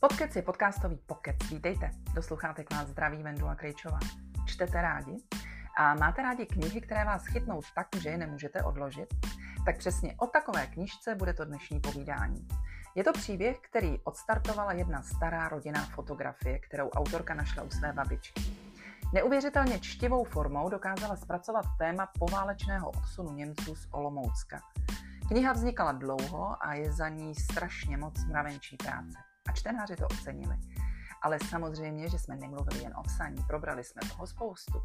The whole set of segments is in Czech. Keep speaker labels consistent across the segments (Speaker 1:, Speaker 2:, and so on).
Speaker 1: Podcast je podcastový pokec. Vítejte. Do sluchátek vás zdraví Vendula Krejčová. Čtete rádi? A máte rádi knihy, které vás chytnou tak, že je nemůžete odložit? Tak přesně o takové knižce bude to dnešní povídání. Je to příběh, který odstartovala jedna stará rodinná fotografie, kterou autorka našla u své babičky. Neuvěřitelně čtivou formou dokázala zpracovat téma poválečného odsunu Němců z Olomoucka. Kniha vznikala dlouho a je za ní strašně moc mravenčí práce. A čtenáři to ocenili. Ale samozřejmě, že jsme nemluvili jen o psaní, probrali jsme toho spoustu.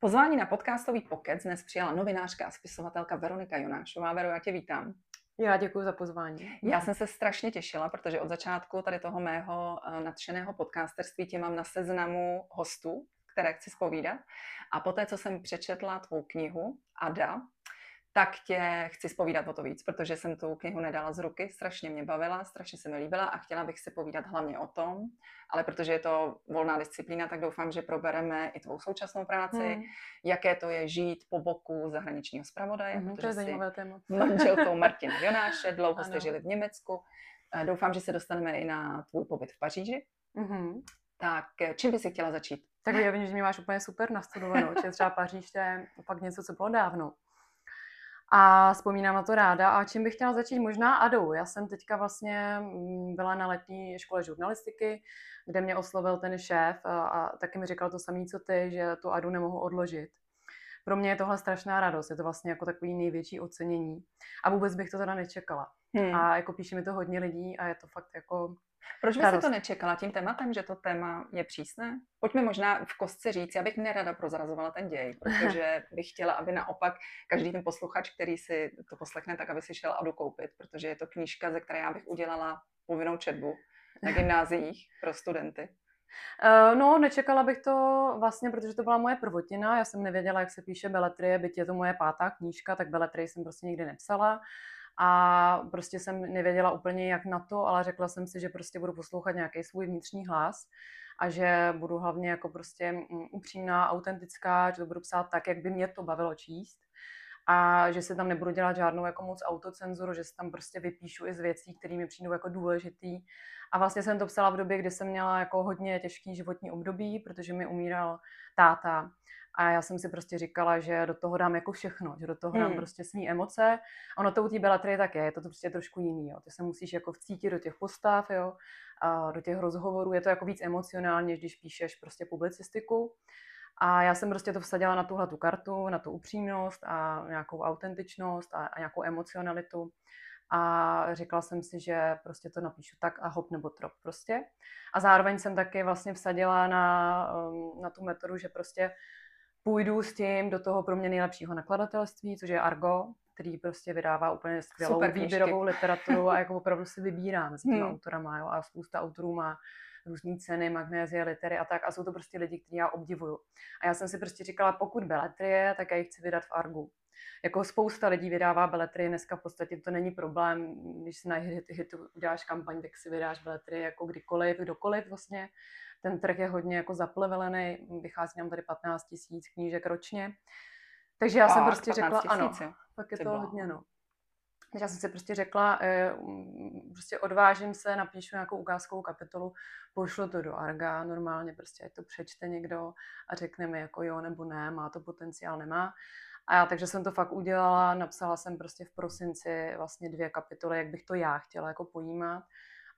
Speaker 1: Pozvání na podcastový pokec dnes přijala novinářka a spisovatelka Veronika Jonášová. Vero, já tě vítám.
Speaker 2: Já děkuji za pozvání.
Speaker 1: Já jsem se strašně těšila, protože od začátku tady toho mého eh, nadšeného podcasterství tě mám na seznamu hostů, které chci spovídat. A poté, co jsem přečetla tvou knihu Ada, tak tě chci spovídat o to víc, protože jsem tu knihu nedala z ruky, strašně mě bavila, strašně se mi líbila a chtěla bych si povídat hlavně o tom, ale protože je to volná disciplína, tak doufám, že probereme i tvou současnou práci, hmm. jaké to je žít po boku zahraničního zpravodaje,
Speaker 2: hmm, protože to je zajímavé téma.
Speaker 1: manželkou Martina Jonáše, dlouho jste žili v Německu. Doufám, že se dostaneme i na tvůj pobyt v Paříži. Hmm. Tak čím by si chtěla začít?
Speaker 2: Tak já vím, že mě máš úplně super nastudovanou, že třeba Paříž to je fakt něco, co bylo dávno. A vzpomínám na to ráda. A čím bych chtěla začít? Možná Adou. Já jsem teďka vlastně mm, byla na letní škole žurnalistiky, kde mě oslovil ten šéf a, a taky mi říkal to samé, co ty, že tu Adu nemohu odložit. Pro mě je tohle strašná radost, je to vlastně jako takový největší ocenění. A vůbec bych to teda nečekala. Hmm. A jako píše mi to hodně lidí a je to fakt jako
Speaker 1: proč by si to nečekala tím tématem, že to téma je přísné? Pojďme možná v kostce říct, já bych nerada prozrazovala ten děj, protože bych chtěla, aby naopak každý ten posluchač, který si to poslechne, tak aby si šel Adu koupit, protože je to knížka, ze které já bych udělala povinnou četbu na gymnáziích pro studenty.
Speaker 2: Uh, no, nečekala bych to vlastně, protože to byla moje prvotina. Já jsem nevěděla, jak se píše beletrie, byť je to moje pátá knížka, tak beletrie jsem prostě nikdy nepsala a prostě jsem nevěděla úplně jak na to, ale řekla jsem si, že prostě budu poslouchat nějaký svůj vnitřní hlas a že budu hlavně jako prostě mm, upřímná, autentická, že to budu psát tak, jak by mě to bavilo číst a že se tam nebudu dělat žádnou jako moc autocenzuru, že se tam prostě vypíšu i z věcí, které mi přijdou jako důležitý. A vlastně jsem to psala v době, kdy jsem měla jako hodně těžký životní období, protože mi umíral táta a já jsem si prostě říkala, že do toho dám jako všechno, že do toho hmm. dám prostě své emoce. A ono to u té belatry tak je, je to, to prostě trošku jiný. Jo. Ty se musíš jako vcítit do těch postav, jo, a do těch rozhovorů. Je to jako víc emocionálně, když píšeš prostě publicistiku. A já jsem prostě to vsadila na tuhle tu kartu, na tu upřímnost a nějakou autentičnost a, a nějakou emocionalitu. A řekla jsem si, že prostě to napíšu tak a hop nebo trop prostě. A zároveň jsem taky vlastně vsadila na, um, na tu metodu, že prostě půjdu s tím do toho pro mě nejlepšího nakladatelství, což je Argo, který prostě vydává úplně skvělou Super výběrovou literaturu a jako opravdu si vybírám mezi těmi hmm. autorama, jo, a spousta autorů má různé ceny, magnézie, litery a tak a jsou to prostě lidi, kteří já obdivuju. A já jsem si prostě říkala, pokud beletrie, tak já ji chci vydat v Argu. Jako spousta lidí vydává beletrie, dneska v podstatě to není problém, když si na hit, hit uděláš kampaň, tak si vydáš beletrie jako kdykoliv, kdokoliv vlastně ten trh je hodně jako zaplevelený, vychází nám tady 15 tisíc knížek ročně. Takže já a, jsem prostě řekla, ano, tak je to hodně, no. Takže já jsem si prostě řekla, eh, prostě odvážím se, napíšu nějakou ukázkovou kapitolu, pošlu to do Arga, normálně prostě ať to přečte někdo a řekne mi jako jo nebo ne, má to potenciál, nemá. A já takže jsem to fakt udělala, napsala jsem prostě v prosinci vlastně dvě kapitoly, jak bych to já chtěla jako pojímat.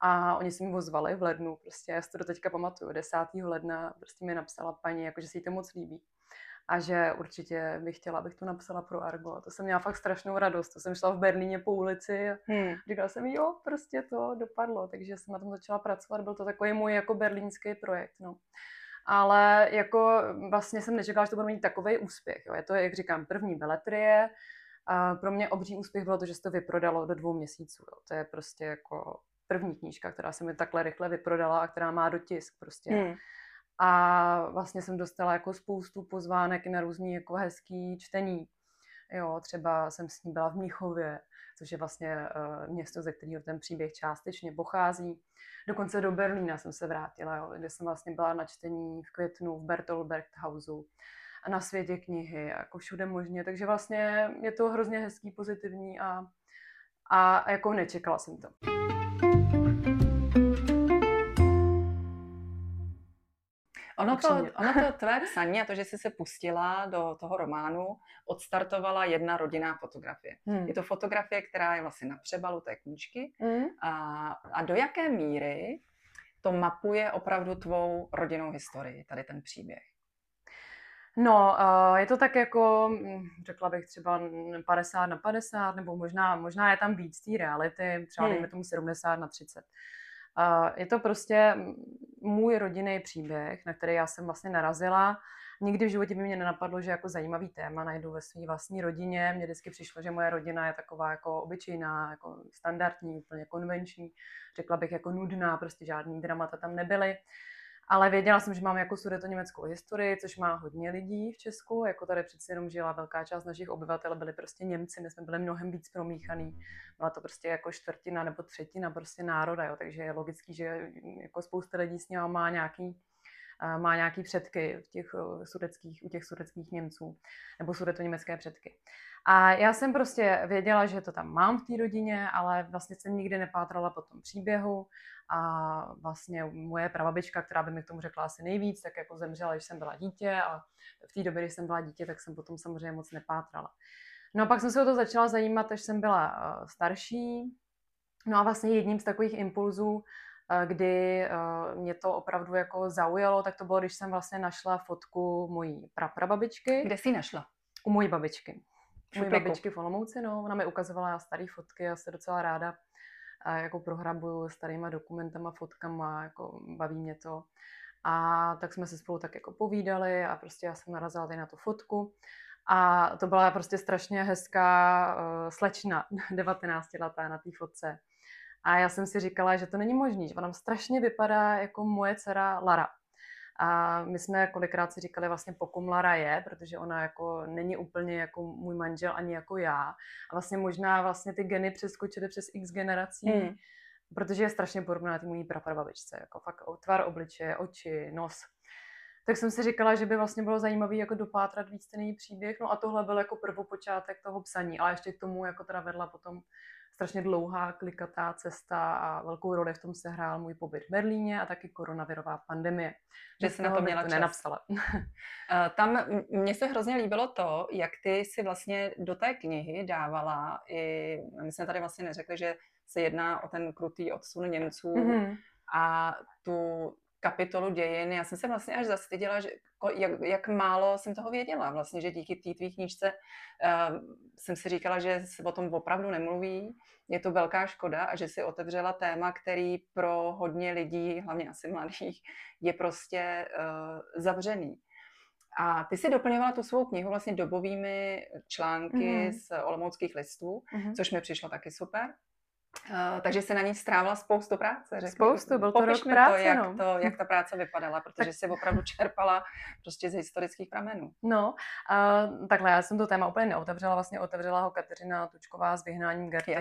Speaker 2: A oni se mi ozvali v lednu, prostě já si to do teďka pamatuju, 10. ledna prostě mi napsala paní, jako že se jí to moc líbí. A že určitě bych chtěla, abych to napsala pro Argo. A to jsem měla fakt strašnou radost. To jsem šla v Berlíně po ulici a hmm. říkala jsem, jo, prostě to dopadlo. Takže jsem na tom začala pracovat. Byl to takový můj jako berlínský projekt. No. Ale jako vlastně jsem nečekala, že to bude mít takový úspěch. Jo. Je to, jak říkám, první beletrie. A pro mě obří úspěch bylo to, že se to vyprodalo do dvou měsíců. Jo. To je prostě jako první knížka, která se mi takhle rychle vyprodala a která má dotisk prostě. Hmm. A vlastně jsem dostala jako spoustu pozvánek na různý jako hezký čtení. Jo, třeba jsem s ní byla v Mnichově, což je vlastně uh, město, ze kterého ten příběh částečně pochází. Dokonce do Berlína jsem se vrátila, jo, kde jsem vlastně byla na čtení v květnu v Bertolbergthausu. na světě knihy, jako všude možně. Takže vlastně je to hrozně hezký, pozitivní a, a jako nečekala jsem to.
Speaker 1: Ono to, ono to tvé psaní a to, že jsi se pustila do toho románu, odstartovala jedna rodinná fotografie. Hmm. Je to fotografie, která je vlastně na přebalu té knížky. Hmm. A, a do jaké míry to mapuje opravdu tvou rodinnou historii, tady ten příběh?
Speaker 2: No, je to tak jako, hm, řekla bych třeba 50 na 50, nebo možná, možná je tam víc té reality, třeba hmm. dejme tomu 70 na 30. Je to prostě můj rodinný příběh, na který já jsem vlastně narazila. Nikdy v životě by mě nenapadlo, že jako zajímavý téma najdu ve své vlastní rodině. Mně vždycky přišlo, že moje rodina je taková jako obyčejná, jako standardní, úplně konvenční. Řekla bych jako nudná, prostě žádný dramata tam nebyly. Ale věděla jsem, že mám jako sudeto německou historii, což má hodně lidí v Česku. Jako tady přeci jenom žila velká část našich obyvatel, byli prostě Němci, my jsme byli mnohem víc promíchaný. Byla to prostě jako čtvrtina nebo třetina prostě národa, jo. takže je logický, že jako spousta lidí s ním má nějaký má nějaký předky v těch eh, sudeckých, u těch sudeckých Němců, nebo sudeto-německé předky. A já jsem prostě věděla, že to tam mám v té rodině, ale vlastně jsem nikdy nepátrala po tom příběhu a vlastně moje prababička, která by mi k tomu řekla asi nejvíc, tak jako zemřela, když jsem byla dítě a v té době, když jsem byla dítě, tak jsem potom samozřejmě moc nepátrala. No a pak jsem se o to začala zajímat, až jsem byla uh, starší. No a vlastně jedním z takových impulzů, kdy uh, mě to opravdu jako zaujalo, tak to bylo, když jsem vlastně našla fotku mojí praprababičky.
Speaker 1: Kde jsi ji našla?
Speaker 2: U mojí babičky. Mojí babičky v Olomouci, no. Ona mi ukazovala staré fotky, já se docela ráda a jako prohrabuju starýma dokumentama, fotkama, jako baví mě to. A tak jsme se spolu tak jako povídali a prostě já jsem narazila tady na tu fotku. A to byla prostě strašně hezká uh, slečna, 19 letá na té fotce. A já jsem si říkala, že to není možné, že ona strašně vypadá jako moje dcera Lara. A my jsme kolikrát si říkali vlastně po kom Lara je, protože ona jako není úplně jako můj manžel ani jako já. A vlastně možná vlastně ty geny přeskočily přes x generací, hmm. protože je strašně podobná ty mojí praprababičce. Jako fakt tvar obličeje, oči, nos. Tak jsem si říkala, že by vlastně bylo zajímavé jako dopátrat víc ten její příběh. No a tohle byl jako prvopočátek toho psaní, ale ještě k tomu jako teda vedla potom strašně dlouhá, klikatá cesta a velkou roli v tom se hrál můj pobyt v Berlíně a taky koronavirová pandemie.
Speaker 1: Že jsi na to měla čas.
Speaker 2: nenapsala.
Speaker 1: Tam mně se hrozně líbilo to, jak ty si vlastně do té knihy dávala i, my jsme tady vlastně neřekli, že se jedná o ten krutý odsun Němců mm-hmm. a tu kapitolu dějin. Já jsem se vlastně až zastyděla, že jak, jak málo jsem toho věděla. Vlastně, že díky té tvý knížce uh, jsem si říkala, že se o tom opravdu nemluví. Je to velká škoda a že si otevřela téma, který pro hodně lidí, hlavně asi mladých, je prostě uh, zavřený. A ty si doplňovala tu svou knihu vlastně dobovými články mm-hmm. z olomouckých listů, mm-hmm. což mi přišlo taky super. Uh, takže se na ní strávila spoustu práce.
Speaker 2: Řekni, spoustu, byl to rok práce,
Speaker 1: to, jak,
Speaker 2: no.
Speaker 1: to, jak ta práce vypadala, protože si opravdu čerpala prostě z historických pramenů.
Speaker 2: No, uh, takhle, já jsem to téma úplně neotevřela, vlastně otevřela ho Kateřina Tučková s vyhnáním Gerty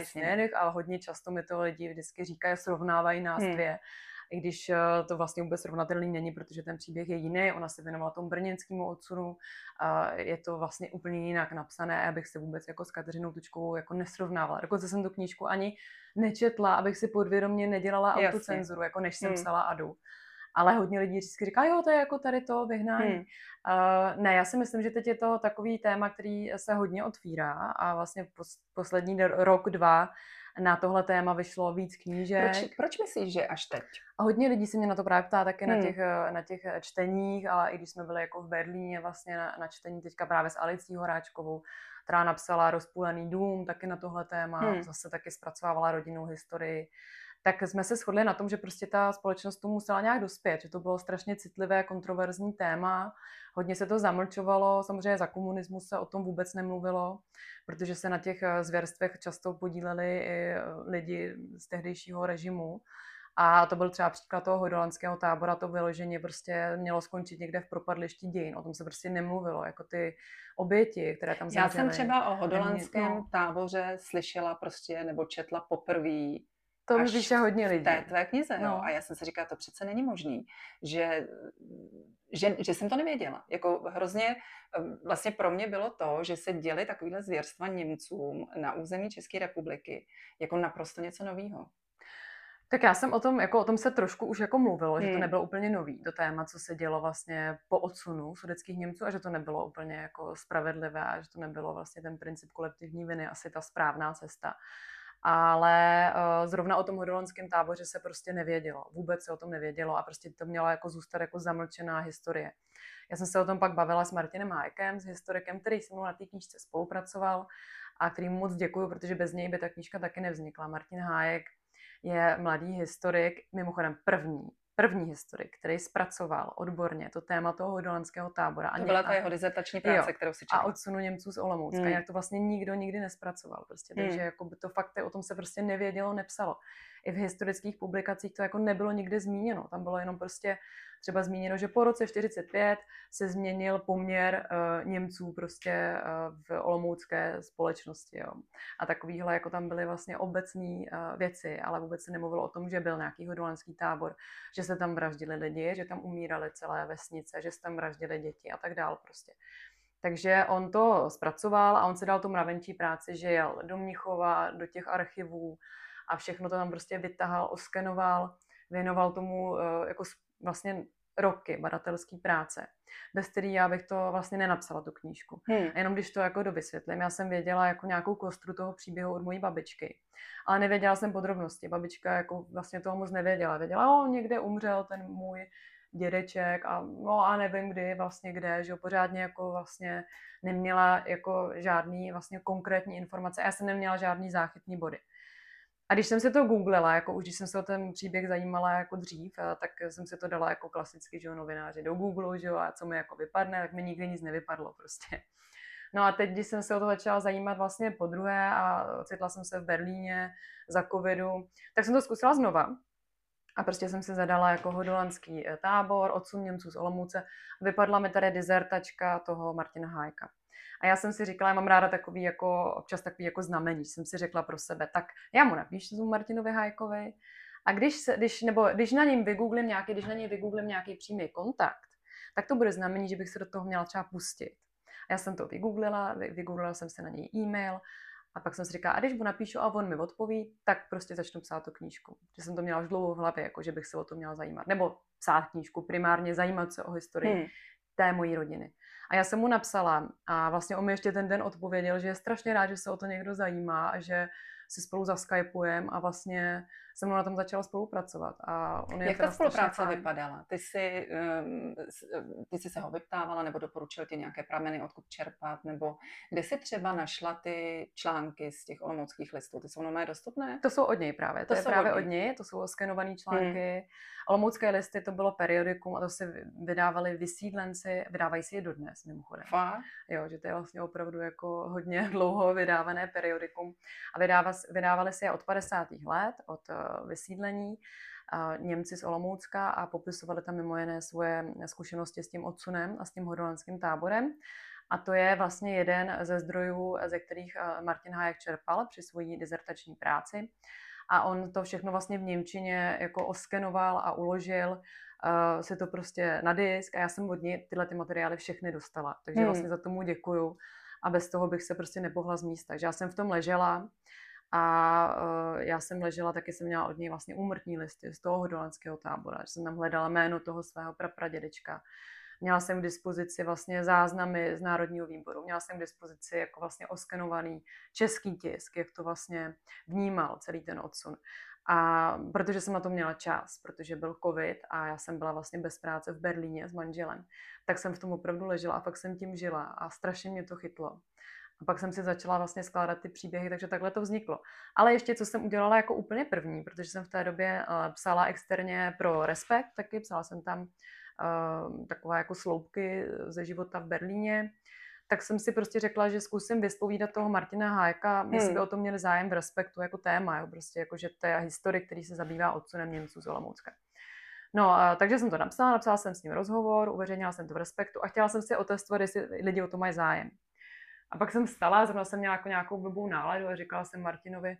Speaker 2: a hodně často mi to lidi vždycky říkají, srovnávají nás hmm. dvě i když eh, to vlastně vůbec srovnatelný není, protože ten příběh je jiný, ona se věnovala tomu brněnskému odsunu, a je to vlastně úplně jinak napsané, abych se vůbec jako s Kateřinou Tučkovou jako nesrovnávala. Dokonce jsem tu knížku ani nečetla, abych si podvědomě nedělala Jasně. autocenzuru, jako než jsem hmm. psala Adu. Ale hodně lidí vždycky říká, jo, to je jako tady to vyhnání. Hmm. Uh, ne, já si myslím, že teď je to takový téma, který se hodně otvírá a vlastně pos, poslední rok, dva na tohle téma vyšlo víc knížek.
Speaker 1: Proč, proč myslíš, že až teď?
Speaker 2: A hodně lidí se mě na to právě ptá taky hmm. na, těch, eh, na těch eh, čteních, ale i když jsme byli jako v Berlíně vlastně na, na čtení teďka právě s Alicí Horáčkovou, která napsala Rozpůlený dům taky na tohle téma, hmm. zase taky zpracovávala rodinnou historii tak jsme se shodli na tom, že prostě ta společnost tomu musela nějak dospět, že to bylo strašně citlivé, kontroverzní téma. Hodně se to zamlčovalo, samozřejmě za komunismu se o tom vůbec nemluvilo, protože se na těch eh, zvěrstvech často podíleli i eh, lidi z tehdejšího režimu. A to byl třeba příklad toho hodolandského tábora, to vyloženě prostě mělo skončit někde v propadlišti dějin. O tom se prostě nemluvilo, jako ty oběti, které tam
Speaker 1: zemřely. Já jsem třeba o hodolandském no. táboře slyšela prostě, nebo četla poprvé
Speaker 2: To mi píše hodně lidí.
Speaker 1: V té tvé knize, no. jo. A já jsem si říkala, to přece není možný, že, že, že jsem to nevěděla. Jako hrozně, vlastně pro mě bylo to, že se děli takovýhle zvěrstva Němcům na území České republiky jako naprosto něco nového.
Speaker 2: Tak já jsem o tom, jako o tom se trošku už jako mluvilo, hmm. že to hmm. nebylo úplně nový, to téma, co se dělo vlastně po odsunu sudeckých Němců a že to nebylo úplně jako spravedlivé a že to nebylo vlastně ten princip kolektivní viny asi ta správná cesta. Ale uh, zrovna o tom hodolanském táboře se prostě nevědělo. Vůbec se o tom nevědělo a prostě to mělo jako zůstat jako zamlčená historie. Já jsem se o tom pak bavila s Martinem Hájkem, s historikem, který se mnou na té knížce spolupracoval a který moc děkuju, protože bez něj by ta knížka taky nevznikla. Martin Hájek je mladý historik, mimochodem první, první historik, který zpracoval odborně to téma toho hodolanského tábora.
Speaker 1: To byla ta jeho dizertační práce, jo, kterou si četla.
Speaker 2: A odsunu Němců z Olomoucka, hmm. jak to vlastně nikdo nikdy nespracoval. Prostě. Takže hmm. jako by to fakt o tom se prostě nevědělo, nepsalo i v historických publikacích to jako nebylo nikdy zmíněno. Tam bylo jenom prostě třeba zmíněno, že po roce 45 se změnil poměr uh, Němců prostě uh, v olomoucké společnosti. Jo. A takovýhle, jako tam byly vlastně obecné uh, věci, ale vůbec se nemluvilo o tom, že byl nějaký hodolanský tábor, že se tam vraždili lidi, že tam umírali celé vesnice, že se tam vraždili děti a tak dál prostě. Takže on to zpracoval a on se dal tu mravenčí práci, že jel do Mnichova, do těch archivů, a všechno to tam prostě vytahal, oskenoval, věnoval tomu uh, jako vlastně roky badatelské práce, bez který já bych to vlastně nenapsala, tu knížku. Hmm. A jenom když to jako dovysvětlím, já jsem věděla jako nějakou kostru toho příběhu od mojí babičky, ale nevěděla jsem podrobnosti. Babička jako vlastně toho moc nevěděla. Věděla, o, někde umřel ten můj dědeček a no a nevím kdy, vlastně kde, že jo, pořádně jako vlastně neměla jako žádný vlastně konkrétní informace. Já jsem neměla žádný záchytný body. A když jsem se to googlila, jako už když jsem se o ten příběh zajímala jako dřív, tak jsem se to dala jako klasicky, že jo, novináři do Google, že jo, a co mi jako vypadne, tak mi nikdy nic nevypadlo prostě. No a teď, když jsem se o to začala zajímat vlastně po druhé a ocitla jsem se v Berlíně za covidu, tak jsem to zkusila znova. A prostě jsem si zadala jako hodolandský eh, tábor, odsun Němců z Olomouce. Vypadla mi tady dizertačka toho Martina Hájka. A já jsem si říkala, já mám ráda takový jako, občas takový jako znamení, jsem si řekla pro sebe, tak já mu napíšu Martinovi Hajkovi a když, se, když, nebo když na něm vygooglím nějaký, když na něj vygooglím nějaký přímý kontakt, tak to bude znamení, že bych se do toho měla třeba pustit. A já jsem to vygooglila, vygooglila jsem se na něj e-mail a pak jsem si říkala, a když mu napíšu a on mi odpoví, tak prostě začnu psát tu knížku. Že jsem to měla už dlouho v hlavě, jako že bych se o to měla zajímat. Nebo psát knížku, primárně zajímat se o historii hmm. Té mojí rodiny. A já jsem mu napsala a vlastně on mi ještě ten den odpověděl, že je strašně rád, že se o to někdo zajímá a že si spolu zaskypujeme a vlastně se mnou na tom začala spolupracovat. A on
Speaker 1: Jak ta spolupráce vypadala? Ty jsi, um, ty jsi se ho vyptávala nebo doporučil ti nějaké prameny, odkud čerpat, nebo kde jsi třeba našla ty články z těch olomouckých listů? Ty jsou normálně dostupné?
Speaker 2: To jsou od něj právě. To, to je právě od něj. to jsou skenované články. Hmm. Olomoucké listy to bylo periodikum a to si vydávali vysídlenci, vydávají si je dodnes mimochodem.
Speaker 1: Fakt?
Speaker 2: Jo, že to je vlastně opravdu jako hodně dlouho vydávané periodikum. A vydává, vydávali si je od 50. let, od eh, vysídlení, Němci z Olomoucka a popisovali tam mimo jiné svoje zkušenosti s tím odsunem a s tím hodolanským táborem. A to je vlastně jeden ze zdrojů, ze kterých eh, Martin Hayek čerpal při své dizertační práci. A on to všechno vlastně v Němčině jako oskenoval a uložil uh, si to prostě na disk a já jsem od něj tyhle ty materiály všechny dostala. Takže hmm. vlastně za tomu děkuju a bez toho bych se prostě nepohla z místa. Takže já jsem v tom ležela a uh, já jsem ležela, taky jsem měla od něj vlastně úmrtní listy z toho hodolanského tábora, že jsem tam hledala jméno toho svého prapradědečka. Měla jsem k dispozici vlastně záznamy z Národního výboru, měla jsem k dispozici jako vlastně oskenovaný český tisk, jak to vlastně vnímal celý ten odsun. A protože jsem na to měla čas, protože byl covid a já jsem byla vlastně bez práce v Berlíně s manželem, tak jsem v tom opravdu ležela a fakt jsem tím žila a strašně mě to chytlo. A pak jsem si začala vlastně skládat ty příběhy, takže takhle to vzniklo. Ale ještě, co jsem udělala jako úplně první, protože jsem v té době uh, psala externě pro Respekt, taky psala jsem tam uh, takové jako sloupky ze života v Berlíně, tak jsem si prostě řekla, že zkusím vyspovídat toho Martina Hájka, hmm. jestli by o tom měli zájem v Respektu jako téma, jo, prostě jako, že to je historik, který se zabývá odsunem Němců z Olomoucka. No, a, takže jsem to napsala, napsala jsem s ním rozhovor, uveřejnila jsem to v Respektu a chtěla jsem si otestovat, jestli lidi o to mají zájem. A pak jsem stala, zrovna jsem měla jako nějakou blbou náladu a říkala jsem Martinovi,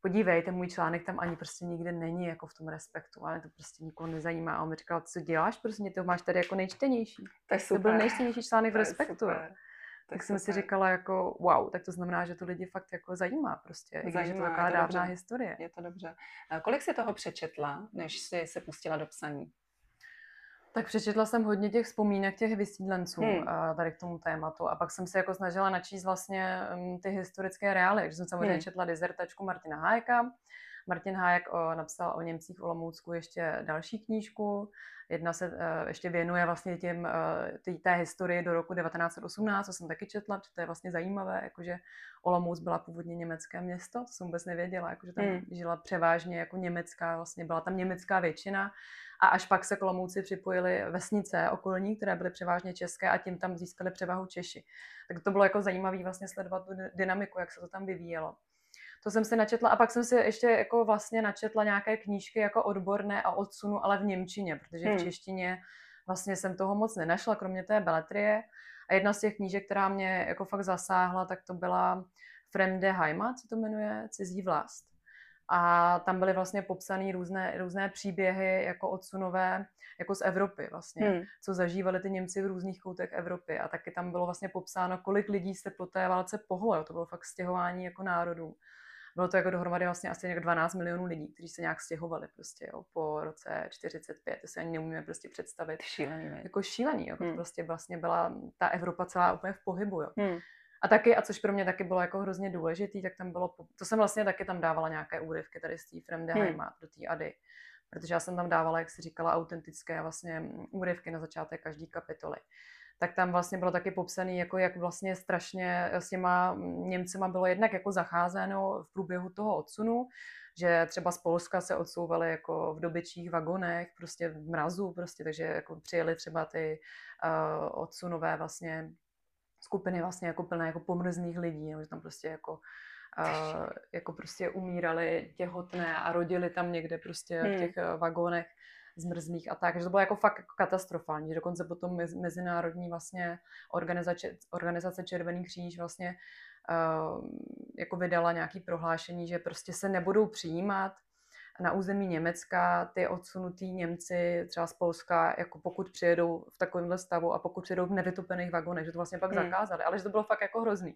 Speaker 2: podívej, ten můj článek tam ani prostě nikde není jako v tom respektu, ale to prostě nikoho nezajímá. A on mi říkal, co děláš, prostě to máš tady jako nejčtenější.
Speaker 1: To je super.
Speaker 2: To byl nejčtenější článek v
Speaker 1: To
Speaker 2: respektu.
Speaker 1: super.
Speaker 2: Tak
Speaker 1: je
Speaker 2: jsem si říkala jako, wow, tak to znamená, že to lidi fakt jako zajímá prostě. i když je to
Speaker 1: Zajímá,
Speaker 2: taková
Speaker 1: je to
Speaker 2: dávná
Speaker 1: dobře.
Speaker 2: historie.
Speaker 1: Je to dobře. A Kolik jsi toho přečetla, než jsi se pustila do psaní?
Speaker 2: Tak přečetla jsem hodně těch vzpomínek těch vysídlenců
Speaker 1: Hmm.
Speaker 2: tady k tomu tématu a pak jsem se jako snažila načíst vlastně um, ty historické reály, takže jsem samozřejmě
Speaker 1: Hmm.
Speaker 2: četla dizertačku Martina Hájeka. Martin Hájek o, napsal o Němcích v Olomoucku ještě další knížku. Jedna se uh, ještě věnuje vlastně těm, uh, tý, té historii do roku 1918, co jsem taky četla, že to je vlastně zajímavé, jakože Olomouc byla původně německé město, to jsem vůbec nevěděla, jakože tam
Speaker 1: Hmm.
Speaker 2: žila převážně jako německá, vlastně byla tam německá většina a až pak se k Olomouci připojily vesnice okolní, které byly převážně české a tím tam získali převahu Češi. Tak to bylo jako zajímavé vlastně sledovat tu dy- dynamiku, jak se to tam vyvíjelo. To jsem si načetla a pak jsem si ještě jako vlastně načetla nějaké knížky jako odborné a odsunu, ale v Němčině, protože
Speaker 1: Hmm.
Speaker 2: v češtině vlastně jsem toho moc nenašla, kromě té beletrie. A jedna z těch knížek, která mě jako fakt zasáhla, tak to byla Fremde Heimat, se to jmenuje, Cizí vlast. A tam byly vlastně popsané různé, různé příběhy jako odsunové, jako z Evropy vlastně,
Speaker 1: Hmm.
Speaker 2: co zažívali ty Němci v různých koutech Evropy. A taky tam bylo vlastně popsáno, kolik lidí se po té válce pohlo. To bylo fakt stěhování jako národů. Bylo to jako dohromady vlastně asi nějak 12 milionů lidí, kteří se nějak stěhovali prostě jo, po roce 45. To si ani neumíme prostě představit.
Speaker 1: Šílený?
Speaker 2: Jako šílený, jo.
Speaker 1: Hmm.
Speaker 2: To prostě vlastně byla ta Evropa celá úplně v pohybu, jo.
Speaker 1: Hmm.
Speaker 2: A taky, a což pro mě taky bylo jako hrozně důležitý, tak tam bylo, to jsem vlastně taky tam dávala nějaké úryvky tady z té Fremde
Speaker 1: Hmm.
Speaker 2: Do té Ady. Protože já jsem tam dávala, jak si říkala, autentické vlastně mm, úryvky na začátek každé kapitoly. Tak tam vlastně bylo taky popsaný, jako jak vlastně strašně s těma mm, Němcema bylo jednak jako zacházeno v průběhu toho odsunu, že třeba z Polska se odsouvali jako v dobyčích vagonech, prostě v mrazu, prostě, takže jako přijeli třeba ty uh, odsunové vlastně skupiny vlastně jako plné jako pomrzných lidí, no, že tam prostě jako uh, jako prostě umírali těhotné a rodili tam někde prostě
Speaker 1: Hmm.
Speaker 2: v těch uh, vagónech zmrzlých a tak, že to bylo jako fakt jako katastrofální, že dokonce potom mez, mezinárodní vlastně organizace, organizace Červený kříž vlastně uh, jako vydala nějaký prohlášení, že prostě se nebudou přijímat na území Německa ty odsunutý Němci třeba z Polska, jako pokud přijedou v takovémhle stavu a pokud přijedou v nevytopených vagonech, že to vlastně pak
Speaker 1: Hmm.
Speaker 2: zakázali, ale že to bylo fakt jako hrozný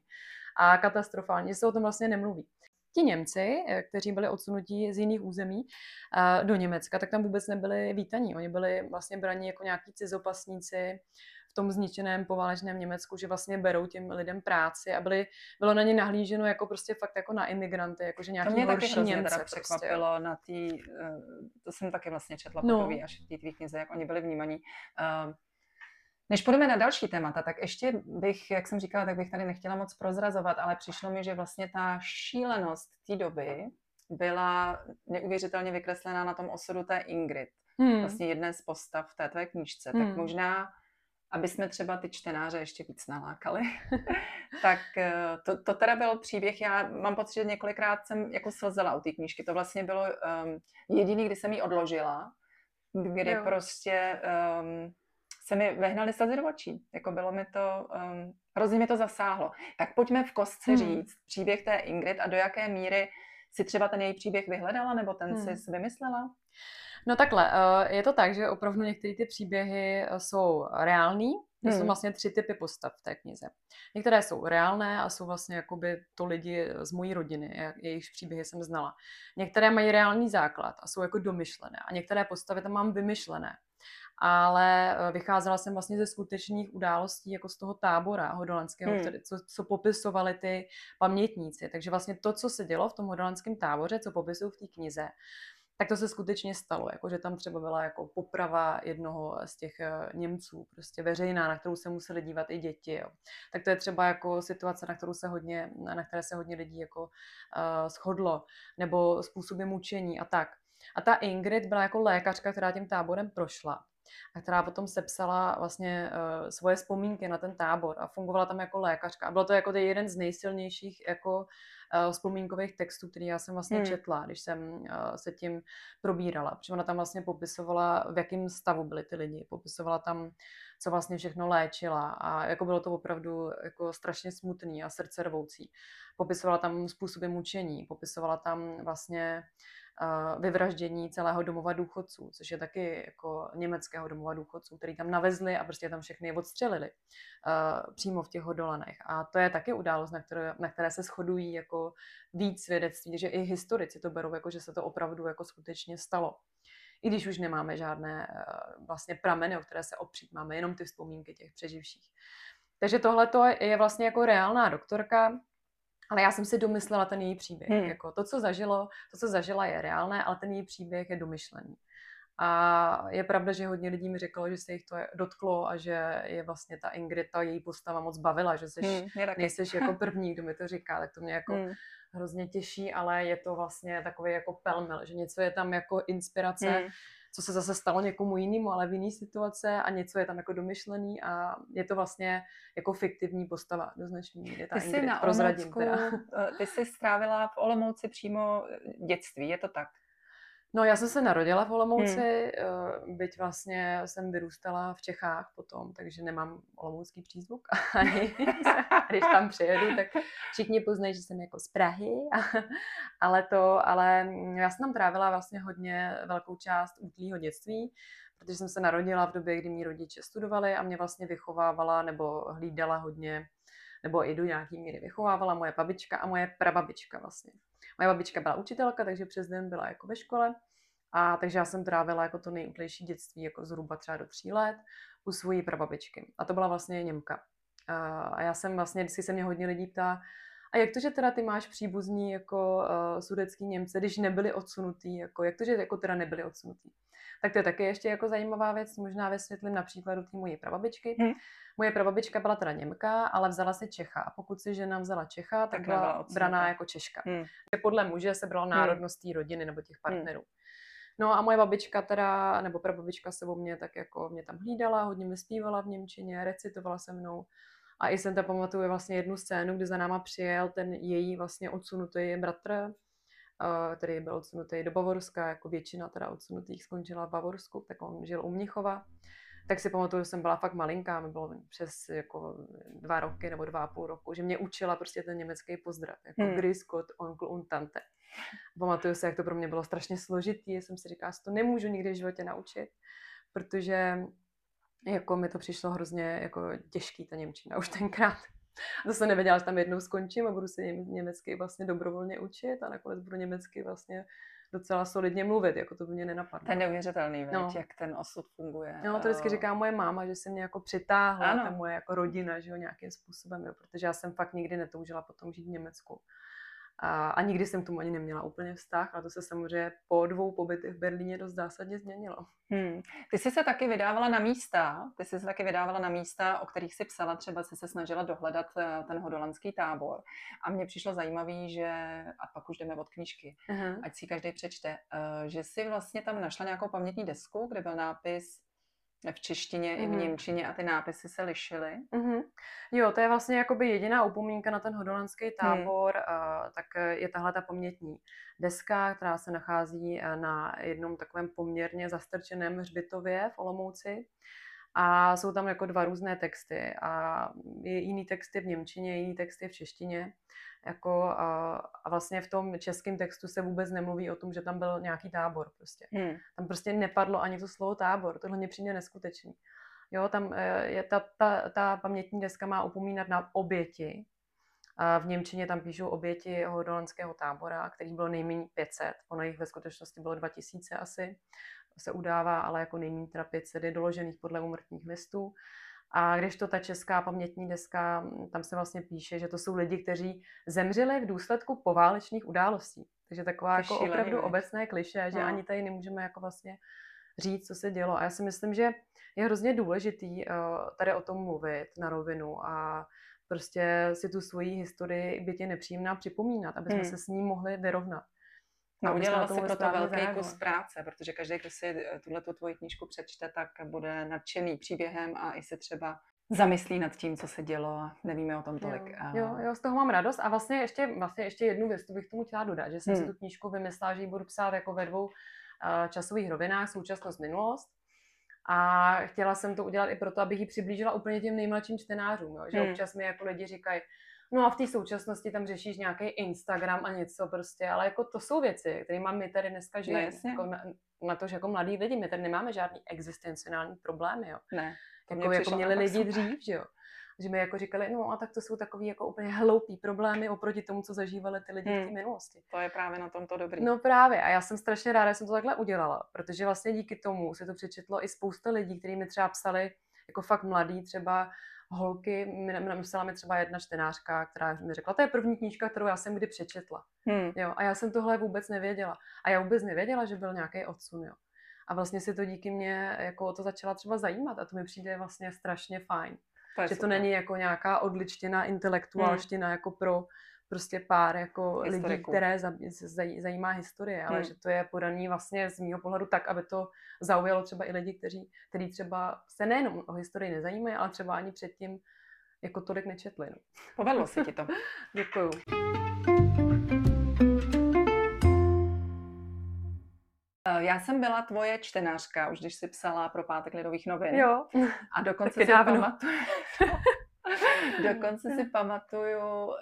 Speaker 2: a katastrofální, že se o tom vlastně nemluví. Ti Němci, eh, kteří byli odsunutí z jiných území eh, do Německa, tak tam vůbec nebyli vítaní. Oni byli vlastně braní jako nějaký cizopasníci tom zničeném poválečném Německu, že vlastně berou těm lidem práci a byli, bylo na ně nahlíženo jako prostě fakt jako na imigranty, jako že
Speaker 1: To
Speaker 2: nějaký
Speaker 1: mě taky
Speaker 2: horší Němce.
Speaker 1: teda
Speaker 2: prostě,
Speaker 1: překvapilo na té, to jsem taky vlastně četla
Speaker 2: No.
Speaker 1: poprvé až v té tvý knize, jak oni byli vnímaní. Eh, Než půjdeme na další témata, tak ještě bych, jak jsem říkala, tak bych tady nechtěla moc prozrazovat, ale přišlo mi, že vlastně ta šílenost té doby byla neuvěřitelně vykreslená na tom osudu té Ingrid,
Speaker 2: Hmm.
Speaker 1: vlastně jedné z postav v té tvé knížce.
Speaker 2: Hmm.
Speaker 1: Tak možná, aby jsme třeba ty čtenáře ještě víc nalákali, tak eh, to, to teda byl příběh, já mám pocit, že několikrát jsem jako slzela u té knížky. To vlastně bylo um, jediný, kdy jsem ji odložila, kdy
Speaker 2: Jo.
Speaker 1: prostě um, se mi vehnaly slzy do očí. Jako bylo mi to, um, hrozně mě to zasáhlo. Tak pojďme v kostce
Speaker 2: Hmm.
Speaker 1: říct příběh té Ingrid a do jaké míry si třeba ten její příběh vyhledala, nebo ten
Speaker 2: Hmm.
Speaker 1: si vymyslela?
Speaker 2: No takhle, eh, je to tak, že opravdu některé ty příběhy eh, jsou reální. To jsou
Speaker 1: Hmm.
Speaker 2: vlastně tři typy postav v té knize. Některé jsou reálné a jsou vlastně jakoby to lidi z mojí rodiny, jejichž příběhy jsem znala. Některé mají reálný základ a jsou jako domyšlené a některé postavy tam mám vymyšlené. Ale eh, vycházela jsem vlastně ze skutečných událostí, jako z toho tábora hodolandského,
Speaker 1: Hmm.
Speaker 2: který, co, co popisovali ty pamětníci. Takže vlastně to, co se dělo v tom hodolandském táboře, co popisují v té knize, tak to se skutečně stalo, jako že tam třeba byla jako poprava jednoho z těch eh, Němců, prostě veřejná, na kterou se museli dívat i děti. Jo. Tak to je třeba jako situace, na kterou se hodně, na které se hodně lidí jako uh, shodlo, nebo způsoby mučení a tak. A ta Ingrid byla jako lékařka, která tím táborem prošla. A která potom sepsala vlastně uh, svoje vzpomínky na ten tábor a fungovala tam jako lékařka. A bylo to jako jeden z nejsilnějších jako uh, vzpomínkových textů, který já jsem vlastně hmm. četla, když jsem uh, se tím probírala. Protože ona tam vlastně popisovala, v jakém stavu byli ty lidi. Popisovala tam, co vlastně všechno léčila a jako bylo to opravdu jako strašně smutný a srdce rvoucí. Popisovala tam způsoby mučení, popisovala tam vlastně vyvraždění celého domova důchodců, což je taky jako německého domova důchodců, který tam navezli a prostě tam všechny odstřelili uh, přímo v těch hodolanech. A to je taky událost, na které, na které se shodují jako víc svědectví, že i historici to berou, jako že se to opravdu jako skutečně stalo. I když už nemáme žádné uh, vlastně prameny, o které se opřít, máme jenom ty vzpomínky těch přeživších. Takže tohle je vlastně jako reálná doktorka, ale já jsem si domyslela ten její příběh. Hmm. Jako to, co zažilo, to, co zažila, je reálné, ale ten její příběh je domyšlený. A je pravda, že hodně lidí mi řeklo, že se jich to dotklo a že je vlastně ta Ingrid, ta její postava moc bavila, že jsi, hmm, nejseš jako první, kdo mi to říká, tak to mě jako hmm. hrozně těší, ale je to vlastně takový jako pelmel, že něco je tam jako inspirace, hmm co se zase stalo někomu jinému, ale v jiné situace a něco je tam jako domyšlený a je to vlastně jako fiktivní postava do značné míry.
Speaker 1: Ty jsi na Olomoucku, eh, ty jsi strávila v Olomouci přímo dětství, je to tak?
Speaker 2: No já jsem se narodila v Olomouci, hmm. byť vlastně jsem vyrůstala v Čechách potom, takže nemám olomoucký přízvuk. Ani když tam přijedu, tak všichni poznají, že jsem jako z Prahy. ale to, ale já jsem tam trávila vlastně hodně velkou část útlýho dětství, protože jsem se narodila v době, kdy mý rodiče studovali a mě vlastně vychovávala nebo hlídala hodně nebo i do nějaký míry vychovávala moje babička a moje prababička vlastně. Moje babička byla učitelka, takže přes den byla jako ve škole. A takže já jsem trávila jako to nejúplejší dětství, jako zhruba třeba do tří let, u svojí prababičky. A to byla vlastně Němka. A já jsem vlastně, vždycky se mě hodně lidí ptá, a jak to, že teda ty máš příbuzní jako uh, sudecký Němce, když nebyli odsunutý, jako, jak to, že jako teda nebyli odsunutý? Tak to je taky ještě jako zajímavá věc, možná vysvětlím na příkladu té mojí prababičky. Hmm. Moje prababička byla teda Němka, ale vzala si Čecha. A pokud si žena vzala Čecha, tak, tak byla braná jako Češka. Hmm. Podle muže se brala hmm. národnost té rodiny nebo těch hmm. partnerů. Hmm. No a moje babička teda, nebo prababička se o mě tak jako mě tam hlídala, hodně mi zpívala v Němčině, recitovala se mnou. A i jsem tam pamatuju vlastně jednu scénu, kdy za náma přijel ten její vlastně odsunutý bratr, který byl odsunutý do Bavorska, jako většina teda odsunutých skončila v Bavorsku, tak on žil u Mnichova tak si pamatuju, že jsem byla fakt malinká, mi bylo přes jako dva roky nebo dva a půl roku, že mě učila prostě ten německý pozdrav, jako hmm. Grüß Gott, onkel und tante. Pamatuju se, jak to pro mě bylo strašně složitý, jsem si říkala, že to nemůžu nikdy v životě naučit, protože jako mi to přišlo hrozně jako těžký ta Němčina už tenkrát. A to jsem nevěděla, že tam jednou skončím a budu se německy vlastně dobrovolně učit a nakonec budu německy vlastně docela solidně mluvit, jako to by mě nenapadlo.
Speaker 1: To je neuvěřitelný, no. jak ten osud funguje.
Speaker 2: No, to vždycky říká moje máma, že se mě jako přitáhla, ano. ta moje jako rodina, že jo, nějakým způsobem, jo, protože já jsem fakt nikdy netoužila potom žít v Německu. A, a nikdy jsem k tomu ani neměla úplně vztah, a to se samozřejmě po dvou pobytech v Berlíně dost zásadně změnilo.
Speaker 1: Hmm. Ty jsi se taky vydávala na místa, ty jsi se taky vydávala na místa, o kterých si psala, třeba jsi se snažila dohledat eh, ten hodolandský tábor. A mně přišlo zajímavý, že, a pak už jdeme od knížky, uh-huh. ať si každý přečte, eh, že si vlastně tam našla nějakou pamětní desku, kde byl nápis v češtině mm-hmm. i v mhm. němčině a ty nápisy se lišily.
Speaker 2: Mm-hmm. Jo, to je vlastně jakoby jediná upomínka na ten hodolandský hmm. tábor, mm. uh, tak je tahle ta pamětní deska, která se nachází eh, na jednom takovém poměrně zastrčeném hřbitově v Olomouci. A jsou tam jako dva různé texty. A je jiný texty v Němčině, jiný texty v češtině. Jako, a, a vlastně v tom českém textu se vůbec nemluví o tom, že tam byl nějaký tábor. Prostě. Hmm. Tam prostě nepadlo ani to slovo tábor. Tohle mě přijde neskutečný. Jo, tam eh, je ta, ta, ta pamětní deska má upomínat na oběti. A v Němčině tam píšou oběti hodolandského tábora, kterých bylo nejméně 500. Ono jich ve skutečnosti bylo 2000 asi se udává, ale jako nejméně teda 500 je doložených podle umrtních listů. A když to ta česká pamětní deska, tam se vlastně píše, že to jsou lidi, kteří zemřeli v důsledku poválečných událostí. Takže taková to jako šílený, opravdu ne? obecné kliše, že no. ani tady nemůžeme jako vlastně říct, co se dělo. A já si myslím, že je hrozně důležitý uh, tady o tom mluvit na rovinu a prostě si tu svoji historii, je nepříjemná, připomínat, aby jsme hmm. se s ní mohli vyrovnat.
Speaker 1: No, udělala si proto velký kus práce, protože každý, kdo si tuhle tvoji knížku přečte, tak bude nadšený příběhem a i se třeba zamyslí nad tím, co se dělo a nevíme o tom tolik.
Speaker 2: Jo, jo, jo, z toho mám radost a vlastně ještě, vlastně ještě jednu věc, to bych tomu chtěla dodat, že jsem hmm. si tu knížku vymyslela, že ji budu psát jako ve dvou uh, časových rovinách, současnost, minulost. A chtěla jsem to udělat i proto, abych ji přiblížila úplně těm nejmladším čtenářům, jo? že hmm. občas mi jako lidi říkají, no a v té současnosti tam řešíš nějaký Instagram a něco prostě, ale jako to jsou věci, které mám my tady dneska žijeme. No, jako na, na, to, že jako mladí lidi, my tady nemáme žádný existenciální problémy, jo.
Speaker 1: Ne.
Speaker 2: Jako, jako měli lidi dřív, že jo. Že mi jako říkali, no a tak to jsou takový jako úplně hloupý problémy oproti tomu, co zažívali ty lidi hmm. v té minulosti.
Speaker 1: To je právě na tomto dobrý.
Speaker 2: No právě a já jsem strašně ráda, že jsem to takhle udělala, protože vlastně díky tomu se to přečetlo i spousta lidí, kteří mi třeba psali jako fakt mladí, třeba holky, mi napsala mi třeba jedna čtenářka, která mi řekla, to je první knížka, kterou já jsem kdy přečetla. Hmm. Jo, a já jsem tohle vůbec nevěděla. A já vůbec nevěděla, že byl nějaký odsun. Jo. A vlastně si to díky mně jako to začala třeba zajímat a to mi přijde vlastně strašně fajn. To že super. to není jako nějaká odličtěná intelektuálština hmm. jako pro prostě pár jako Historiku. lidí, které zajímá historie, ale hmm. že to je podaný vlastně z mého pohledu tak, aby to zaujalo třeba i lidi, kteří, kteří třeba se nejenom o historii nezajímají, ale třeba ani předtím jako tolik nečetli. No.
Speaker 1: Povedlo se ti to.
Speaker 2: Děkuju.
Speaker 1: Eh, já jsem byla tvoje čtenářka, už když jsi psala pro pátek lidových novin.
Speaker 2: Jo.
Speaker 1: A dokonce si pamatuju, Dokonce si pamatuju uh,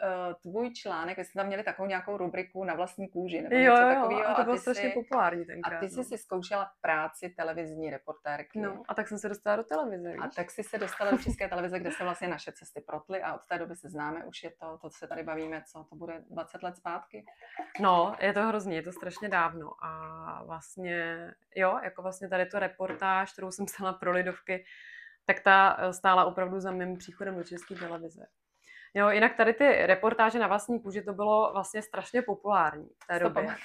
Speaker 1: tvůj článek, vy jste tam měli takovou nějakou rubriku na vlastní kůži, nebo
Speaker 2: jo, něco takového. A to bylo strašně populární tenkrát.
Speaker 1: A ty jsi no. si zkoušela práci televizní reportérky.
Speaker 2: No, a tak jsem se dostala do televize.
Speaker 1: Víš? A tak si se dostala do České televize, kde se vlastně naše cesty protly a od té doby se známe, už je to, to se tady bavíme, co to bude 20 let zpátky.
Speaker 2: No, je to hrozně, je to strašně dávno a vlastně, jo, jako vlastně tady to reportáž, kterou jsem psala pro Lidovky, tak ta eh, stála opravdu za mým příchodem do české televize. Jo, jinak tady ty reportáže na vlastní kůži, to bylo vlastně strašně populární v té době.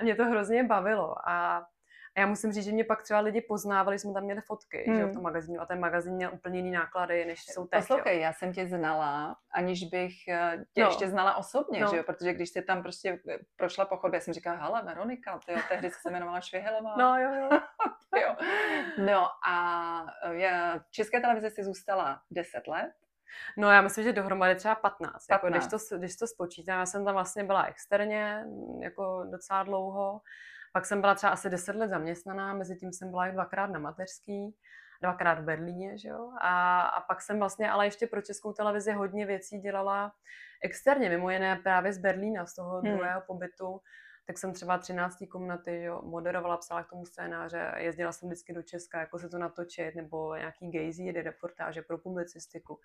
Speaker 2: a mě to hrozně bavilo. A a já musím říct, že mě pak třeba lidi poznávali, jsme tam měli fotky hmm. že, v tom magazínu a ten magazín měl úplně jiný náklady, než jsou teď.
Speaker 1: Poslouchej, já jsem tě znala, aniž bych eh, tě no. ještě znala osobně, no. že jo? protože když jsi tam prostě eh, prošla po chodbě, já jsem říkala, hele, Veronika, ty jo, tehdy se jmenovala Švihelová.
Speaker 2: No jo, jo.
Speaker 1: jo. No a eh, já, v České televizi si zůstala 10 let.
Speaker 2: No já myslím, že dohromady třeba 15. 15. Jako, když, to, když to spočítám, já jsem tam vlastně byla externě jako docela dlouho. Pak jsem byla třeba asi 10 let zaměstnaná, mezi tím jsem byla i dvakrát na mateřský, dvakrát v Berlíně, že jo? A, a pak jsem vlastně ale ještě pro českou televizi hodně věcí dělala externě, mimo jiné právě z Berlína, z toho hmm. druhého pobytu, tak jsem třeba 13. komnaty jo, moderovala, psala k tomu scénáře, jezdila jsem vždycky do Česka, jako se to natočit, nebo nějaký gejzí, reportáže pro publicistiku.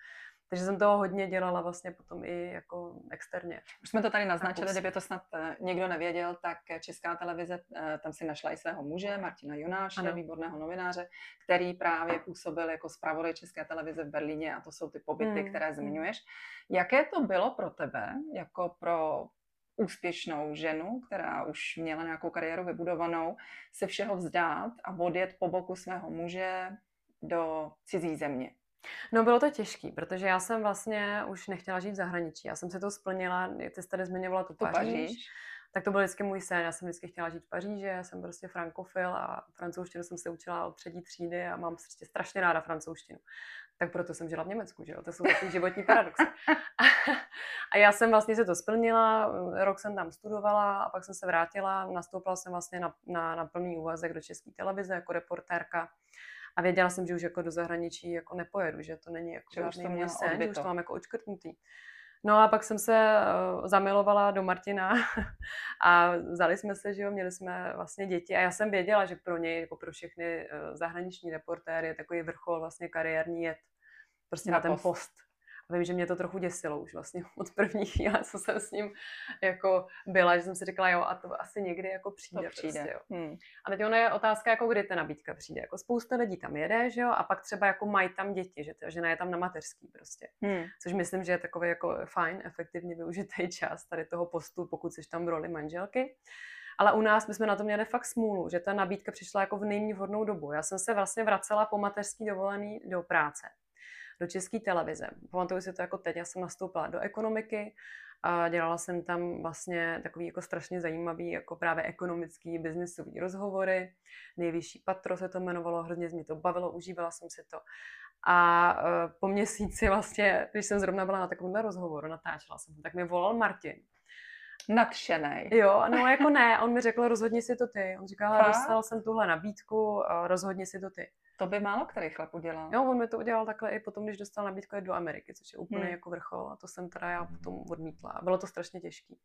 Speaker 2: Takže jsem toho hodně dělala vlastně potom i jako externě.
Speaker 1: Už jsme to tady naznačili, kdyby to snad eh, někdo nevěděl, tak Česká televize eh, tam si našla i svého muže, Martina Jonáše, ano. výborného novináře, který právě působil jako zpravodaj České televize v Berlíně a to jsou ty pobyty, hmm. které hmm. zmiňuješ. Jaké to bylo pro tebe, jako pro úspěšnou ženu, která už měla nějakou kariéru vybudovanou, se všeho vzdát a odjet po boku svého muže do cizí země.
Speaker 2: No bylo to těžký, protože já jsem vlastně už nechtěla žít v zahraničí. Já jsem se to splnila, ty jste tady zmiňovala tu Paříž. Paříž. Tak to byl vždycky můj sen. Já jsem vždycky chtěla žít v Paříži, já jsem prostě frankofil a francouzštinu jsem se učila od třetí třídy a mám prostě strašně ráda francouzštinu. Tak proto jsem žila v Německu, že jo? To jsou takový životní paradoxy. A já jsem vlastně se to splnila, rok jsem tam studovala a pak jsem se vrátila, nastoupila jsem vlastně na, na, na plný úvazek do České televize jako reportérka. A věděla jsem, že už jako do zahraničí jako nepojedu, že to není jako že žádný můj sen, že už to mám jako očkrtnutý. No a pak jsem se uh, zamilovala do Martina a vzali jsme se, že jo, měli jsme vlastně děti a já jsem věděla, že pro něj, jako pro všechny uh, zahraniční reportéry je takový vrchol vlastně kariérní jet prostě na, na ten post. post a vím, že mě to trochu děsilo už vlastně od první chvíle, co jsem s ním jako byla, že jsem si říkala, jo, a to asi někdy jako přijde. To přijde. Prostě, jo. Hmm. A teď ono je otázka, jako kdy ta nabídka přijde. Jako spousta lidí tam jede, že jo, a pak třeba jako mají tam děti, že ta žena je tam na mateřský prostě. Hmm. Což myslím, že je takový jako fajn, efektivně využitý čas tady toho postu, pokud jsi tam v roli manželky. Ale u nás my jsme na to měli fakt smůlu, že ta nabídka přišla jako v nejméně vhodnou dobu. Já jsem se vlastně vracela po mateřský dovolený do práce do české televize. Pamatuju si to jako teď, já jsem nastoupila do ekonomiky A dělala jsem tam vlastně takový jako strašně zajímavý, jako právě ekonomický, biznisový rozhovory. Nejvyšší patro se to jmenovalo, hrozně mě to bavilo, užívala jsem si to. A uh, po měsíci vlastně, když jsem zrovna byla na takovém rozhovoru, natáčela jsem, tak mi volal Martin.
Speaker 1: Nadšený.
Speaker 2: Jo, no jako ne, on mi řekl, rozhodni si to ty. On říkal, dostal jsem tuhle nabídku, rozhodni si to ty.
Speaker 1: To by málo který chlap udělal.
Speaker 2: Jo, on mi to udělal takhle i potom, když dostal nabídku do Ameriky, což je úplně hmm. jako vrchol a to jsem teda já potom odmítla. A bylo to strašně těžký.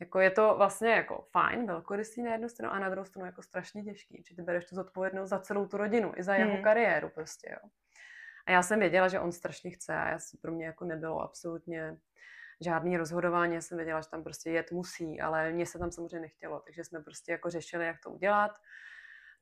Speaker 2: Jako je to vlastně jako fajn, velkorysý na jednu stranu a na druhou stranu jako strašně těžký, protože ty bereš tu zodpovědnost za celou tu rodinu, i za jeho hmm. kariéru prostě, jo. A já jsem věděla, že on strašně chce a já, pro mě jako nebylo absolutně žádný rozhodování, já jsem věděla, že tam prostě jet musí, ale mně se tam samozřejmě nechtělo, takže jsme prostě jako řešili, jak to udělat.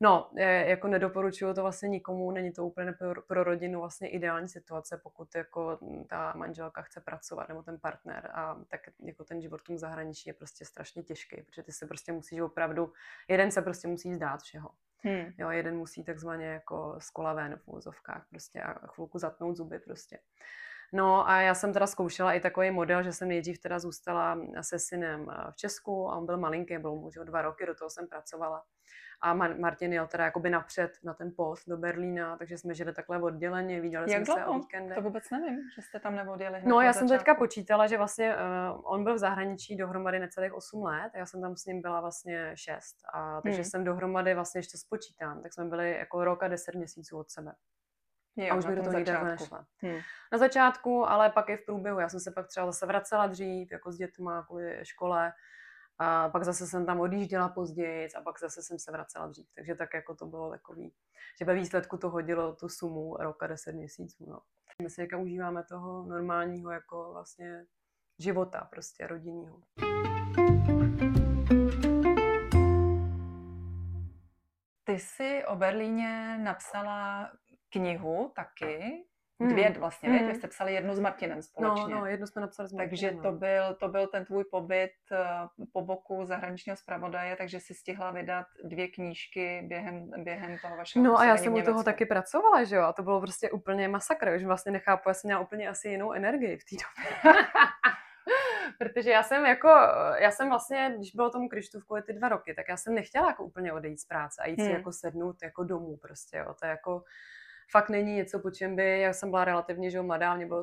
Speaker 2: No, jako nedoporučuju to vlastně nikomu, není to úplně pro, pro rodinu vlastně ideální situace, pokud jako ta manželka chce pracovat nebo ten partner a tak jako ten život v tom zahraničí je prostě strašně těžký, protože ty se prostě musíš opravdu, jeden se prostě musí zdát všeho. Hmm. Jo, jeden musí takzvaně jako z kola ven v úzovkách prostě a chvilku zatnout zuby prostě. No a já jsem teda zkoušela i takový model, že jsem nejdřív teda zůstala se synem v Česku a on byl malinký, byl mu dva roky, do toho jsem pracovala a Martin jel teda jakoby napřed na ten post do Berlína, takže jsme žili takhle odděleně, viděli
Speaker 1: Jak
Speaker 2: jsme
Speaker 1: dlouho? se o víkendech. To vůbec nevím, že jste tam neodjeli.
Speaker 2: No já jsem začátku. teďka počítala, že vlastně uh, on byl v zahraničí dohromady necelých 8 let, já jsem tam s ním byla vlastně 6, a, takže hmm. jsem dohromady vlastně, ještě spočítám, tak jsme byli jako rok a 10 měsíců od sebe. Jo, a už mi do toho nešla. Hmm. Na začátku, ale pak i v průběhu. Já jsem se pak třeba zase vracela dřív, jako s dětma kvůli škole. A pak zase jsem tam odjížděla později a pak zase jsem se vracela dřív. Takže tak jako to bylo takový, že ve výsledku to hodilo tu sumu roka 10 měsíců. No. My si užíváme toho normálního jako vlastně života prostě rodinního.
Speaker 1: Ty jsi o Berlíně napsala knihu taky, Dvě hmm. vlastně, hmm. Vy jste psali jednu s Martinem společně.
Speaker 2: No, no, jednu jsme napsali s
Speaker 1: Martinem. Takže to no. byl, to byl ten tvůj pobyt eh, po boku zahraničního zpravodaje, takže si stihla vydat dvě knížky během, během toho vašeho
Speaker 2: No a já jsem u toho taky pracovala, že jo, a to bylo prostě úplně masakr, už vlastně nechápu, já jsem měla úplně asi jinou energii v té době. Protože já jsem jako, já jsem vlastně, když bylo tomu Krištůvku ty dva roky, tak já jsem nechtěla jako úplně odejít z práce a jít hmm. si jako sednout jako domů prostě, jo, to je jako, fakt není něco, po čem by, já jsem byla relativně že mladá, mě bylo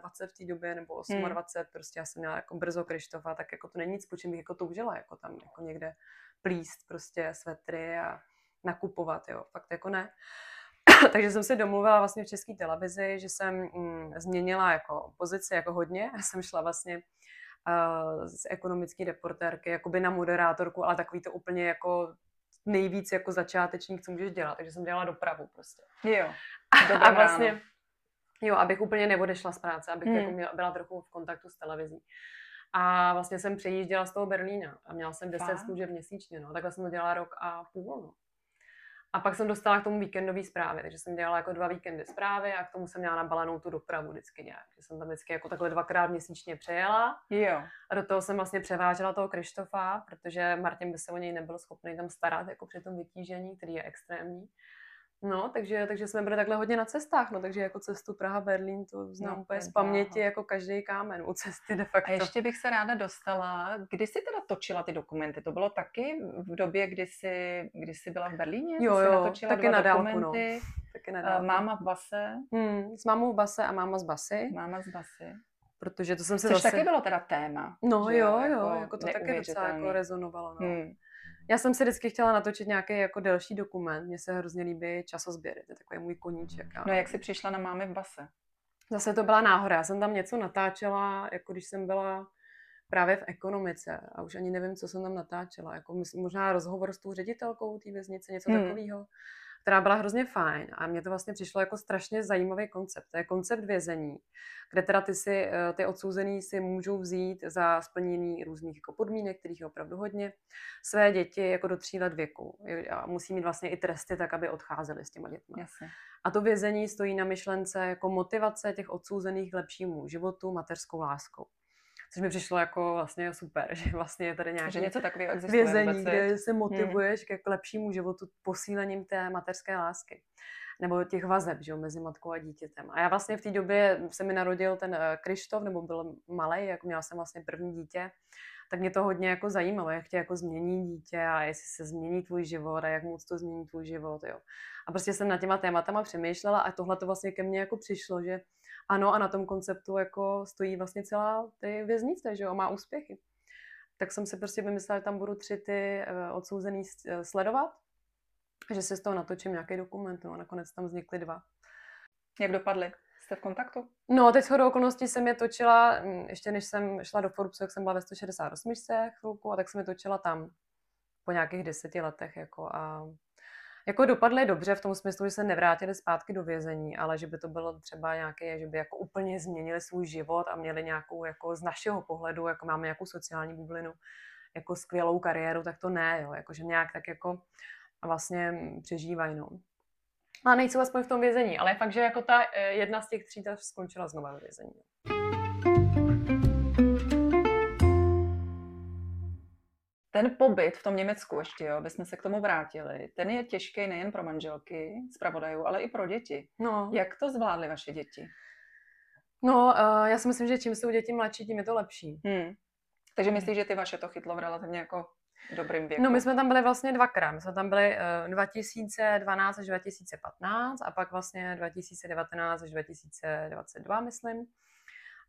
Speaker 2: 27 v té době, nebo 28, hmm. prostě já jsem měla jako brzo Krištofa, tak jako to není nic, po čem bych jako toužila, jako tam jako někde plíst prostě svetry a nakupovat, jo, fakt jako ne. Takže jsem si domluvila vlastně v české televizi, že jsem mm, změnila jako pozici jako hodně. Já jsem šla vlastně uh, z ekonomické reportérky jakoby na moderátorku, ale takový to úplně jako nejvíc jako začátečník, co můžeš dělat, takže jsem dělala dopravu prostě.
Speaker 1: Jo.
Speaker 2: a vlastně, jo, abych úplně neodešla z práce, abych hmm. jako měla, byla trochu v kontaktu s televizí. A vlastně jsem přejížděla z toho Berlína a měla jsem 10 služeb měsíčně, no. Takhle jsem to dělala rok a půl, no. A pak jsem dostala k tomu víkendové zprávy, takže jsem dělala jako dva víkendy zprávy a k tomu jsem měla nabalenou tu dopravu vždycky nějak. Že jsem tam vždycky jako takhle dvakrát měsíčně přejela.
Speaker 1: Jo.
Speaker 2: A do toho jsem vlastně převážela toho Krištofa, protože Martin by se o něj nebyl schopný tam starat jako při tom vytížení, který je extrémní. No, takže, takže jsme byli takhle hodně na cestách, no, takže jako cestu Praha-Berlín to znám no, úplně z paměti jako každý kámen u cesty de facto.
Speaker 1: A ještě bych se ráda dostala, kdy jsi teda točila ty dokumenty? To bylo taky v době, kdy jsi, kdy jsi byla v Berlíně?
Speaker 2: Jo, jo, taky na dálku, no. Taky na
Speaker 1: eh, dálku. Máma v base?
Speaker 2: Hmm, s mámou v base a máma z basy.
Speaker 1: Máma z basy.
Speaker 2: Protože to jsem se
Speaker 1: Což zase... taky bylo teda téma.
Speaker 2: No jo, jo, jako, jako to taky docela jako rezonovalo. No. Hmm. Já jsem si vždycky chtěla natočit nějaký jako delší dokument. Mně se hrozně líbí časozběry, to je takový můj koníček.
Speaker 1: No jak jsi přišla na mámy v base?
Speaker 2: Zase to byla náhoda. Já jsem tam něco natáčela, jako když jsem byla právě v ekonomice a už ani nevím, co jsem tam natáčela. Jako možná rozhovor s tou ředitelkou té věznice, něco hmm. takového která byla hrozně fajn a mně to vlastně přišlo jako strašně zajímavý koncept. To je koncept vězení, kde teda ty, si, eh, ty odsouzený si můžou vzít za splnění různých jako podmínek, kterých je opravdu hodně, své děti jako do tří let věku. A musí mít vlastně i tresty tak, aby odcházeli s těma dětmi.
Speaker 1: Jasně.
Speaker 2: A to vězení stojí na myšlence jako motivace těch odsouzených k lepšímu životu mateřskou láskou což mi přišlo jako vlastně super, že vlastně je tady nějaké
Speaker 1: něco takového existuje
Speaker 2: vězení, kde se hmm. motivuješ hmm. k lepšímu životu posílením té mateřské lásky nebo těch vazeb že, mezi matkou a dítětem. A já vlastně v té době se mi narodil ten eh, Krištof, nebo byl malý, jako měla jsem vlastně první dítě, tak mě to hodně jako zajímalo, jak tě jako změní dítě a jestli se změní tvůj život a jak moc to změní tvůj život, jo. A prostě jsem na těma tématama přemýšlela a tohle to vlastně ke mně jako přišlo, že ano a na tom konceptu jako stojí vlastně celá ty věznice, že jo, má úspěchy. Tak jsem si prostě vymyslela, že tam budu tři ty uh, odsouzený uh, sledovat, že si z toho natočím nějaký dokument, no a nakonec tam vznikly dva.
Speaker 1: Jak dopadly? Jste v kontaktu?
Speaker 2: No, teď shodou okolností jsem je točila, mm, ještě než jsem šla do Forbesu, jak jsem byla ve 168 chvilku, a tak jsem je točila tam po nějakých deseti letech. Jako, a jako dopadly dobře v tom smyslu, že se nevrátili zpátky do vězení, ale že by to bylo třeba nějaké, že by jako úplně změnili svůj život a měli nějakou, jako z našeho pohledu, jako máme nějakou sociální bublinu, jako skvělou kariéru, tak to ne, jo, jako, že nějak tak jako vlastně přežívají, no. A nejsou aspoň v tom vězení, ale fakt, že jako ta eh, jedna z těch tří ta skončila znova ve vězení.
Speaker 1: Ten pobyt v tom Německu ještě, jo, bychom se k tomu vrátili, ten je těžký nejen pro manželky zpravodajů, ale i pro děti. No. Jak to zvládly vaše děti?
Speaker 2: No, uh, já si myslím, že čím jsou děti mladší, tím je to lepší. Hmm.
Speaker 1: Takže myslíš, že ty vaše to chytlo v relativně jako dobrým věku?
Speaker 2: No my jsme tam byli vlastně dvakrát. My jsme tam byli uh, 2012 až 2015 a pak vlastně 2019 až 2022, myslím.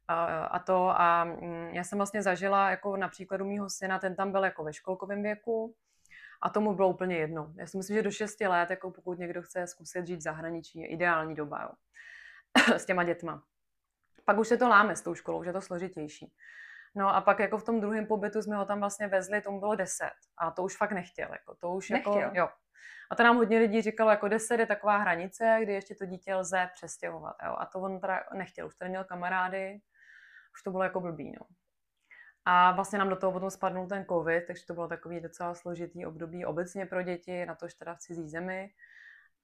Speaker 2: A, a to a mm, já jsem vlastně zažila jako na příkladu mýho syna, ten tam byl jako ve školkovém věku a tomu bylo úplně jedno. Já si myslím, že do 6 let, jako pokud někdo chce zkusit žít v zahraničí, je ideální doba jo. s těma dětma. Pak už se to láme s tou školou, už je to složitější. No a pak jako v tom druhém pobytu jsme ho tam vlastně vezli, tomu bylo 10 a to už fakt nechtěl. Jako, to už
Speaker 1: jako, nechtěl.
Speaker 2: jako, jo. A to nám hodně lidí říkalo, jako 10 je taková hranice, kdy ještě to dítě lze přestěhovat. Jo. A to on teda nechtěl, už tady měl kamarády, už to bylo jako blbý. No. A vlastně nám do toho potom spadnul ten covid, takže to bylo takový docela složitý období obecně pro děti, na to, že teda v cizí zemi.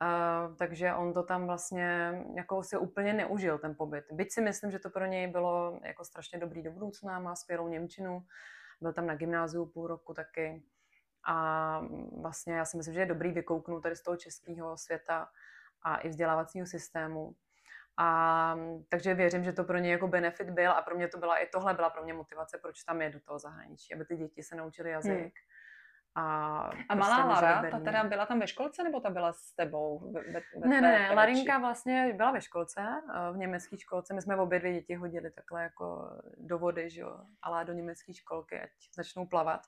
Speaker 2: Uh, takže on to tam vlastně jako si úplně neužil ten pobyt. Byť si myslím, že to pro něj bylo jako strašně dobrý do budoucna, má skvělou Němčinu, byl tam na gymnáziu půl roku taky. A vlastně já si myslím, že je dobrý vykouknout tady z toho českého světa a i vzdělávacího systému. A takže věřím, že to pro ně jako benefit byl a pro mě to byla i tohle byla pro mě motivace, proč tam je do toho zahraničí, aby ty děti se naučily jazyk. Hmm
Speaker 1: a, a malá prostě Lara, ta teda byla tam ve školce, nebo ta byla s tebou? Ve, ve
Speaker 2: ne, ne, ne, Larinka vlastně byla ve školce, eh, v německé školce. My jsme obě dvě děti hodili takhle jako do vody, že jo, ale do německé školky, ať začnou plavat.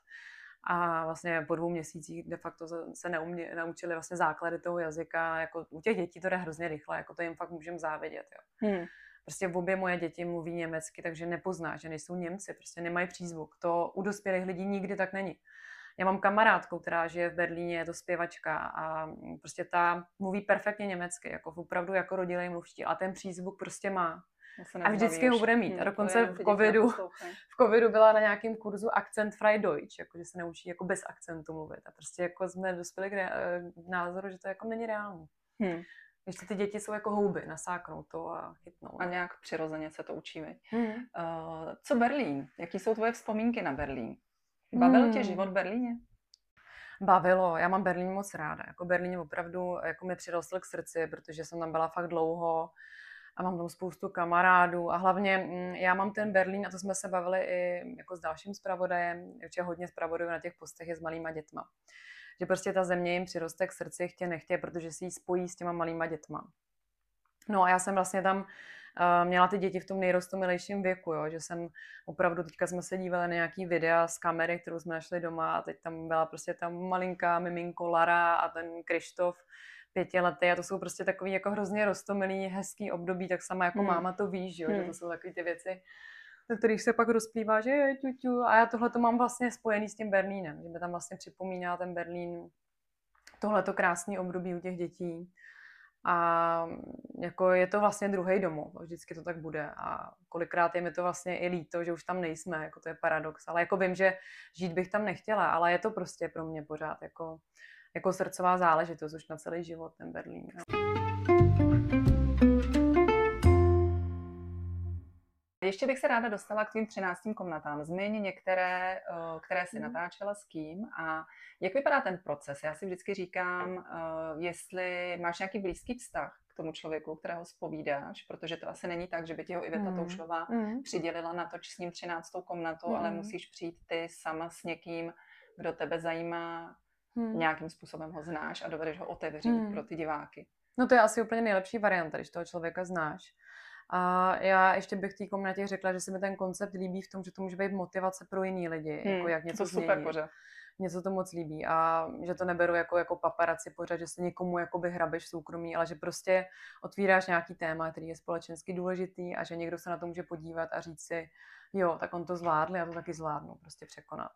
Speaker 2: A vlastně po dvou měsících de facto se neumě, naučili vlastně základy toho jazyka. Jako u těch dětí to jde hrozně rychle, jako to jim fakt můžeme závidět. Jo. Hmm. Prostě v obě moje děti mluví německy, takže nepozná, že nejsou Němci, prostě nemají přízvuk. To u dospělých lidí nikdy tak není. Já mám kamarádku, která žije v Berlíně, je to zpěvačka a prostě ta mluví perfektně německy, jako opravdu jako rodilej mluvčí a ten přízvuk prostě má. A vždycky ho bude mít. A hm, dokonce v covidu, v covidu byla na nějakém kurzu Akcent Frei Deutsch, jako, že se naučí jako bez akcentu mluvit. A prostě jako jsme dospěli k, eh, k názoru, že to jako není reálné. Hmm. Ještě ty děti jsou jako houby, nasáknou to a chytnou.
Speaker 1: A nějak přirozeně se to učí. Hmm. Uh, co Berlín? Jaký jsou tvoje vzpomínky na Berlín? Bavil hmm. tě život v Berlíně?
Speaker 2: Bavilo, já mám Berlín moc ráda. Jako Berlín opravdu jako mi přirostl k srdci, protože jsem tam byla fakt dlouho a mám tam spoustu kamarádů a hlavně mm, já mám ten Berlín, a to jsme se bavili i jako s dalším zpravodajem, určitě hodně zpravodajů na těch postech je s malýma dětma. Že prostě ta země jim přiroste k srdci, chtě nechtě, protože si ji spojí s těma malýma dětma. No a já jsem vlastně tam uh, měla ty děti v tom nejrostomilejším věku, jo, že jsem opravdu, teďka jsme se dívali na nějaký videa z kamery, kterou jsme našli doma a teď tam byla prostě tam malinká miminko Lara a ten Krištof pěti lety a to jsou prostě takový jako hrozně rostomilý, hezký období, tak sama jako hmm. máma to ví, že, jo, hmm. že to jsou takové ty věci, do kterých se pak rozplývá, že je ťu, a já tohle to mám vlastně spojený s tím Berlínem, že mi tam vlastně připomíná ten Berlín, tohleto krásný období u těch dětí. A jako je to vlastně druhý domov, vždycky to tak bude. A kolikrát je mi to vlastně i líto, že už tam nejsme, jako to je paradox. Ale jako vím, že žít bych tam nechtěla, ale je to prostě pro mě pořád jako, jako srdcová záležitost už na celý život ten Berlín.
Speaker 1: Ještě bych se ráda dostala k tvým třináctým komnatám. Změň některé, eh, které si
Speaker 2: Mhm.
Speaker 1: natáčela s kým a jak vypadá ten proces? Já si vždycky říkám, eh, jestli máš nějaký blízký vztah k tomu člověku, kterého spovídáš, protože to asi není tak, že by ti ho Iveta
Speaker 2: Mm.
Speaker 1: Toušlová
Speaker 2: Mm.
Speaker 1: přidělila na to s ním třináctou komnatu, ale
Speaker 2: Mm.
Speaker 1: musíš přijít ty sama s někým, kdo tebe zajímá,
Speaker 2: Mm.
Speaker 1: nějakým způsobem ho znáš a dovedeš ho otevřít
Speaker 2: Mm.
Speaker 1: pro ty diváky.
Speaker 2: No to je asi úplně nejlepší varianta, když toho člověka znáš. A já ještě bych té komnatě řekla, že se mi ten koncept líbí v tom, že to může být motivace pro jiný lidi, jako jak něco
Speaker 1: to super
Speaker 2: změnit.
Speaker 1: pořád.
Speaker 2: Mně se to moc líbí a že to neberu jako, jako paparaci pořád, že se někomu jakoby hrabeš soukromí, ale že prostě otvíráš nějaký téma, který je společensky důležitý a že někdo se na to může podívat a říct si, jo, tak on to zvládl, já to taky zvládnu, prostě překonat.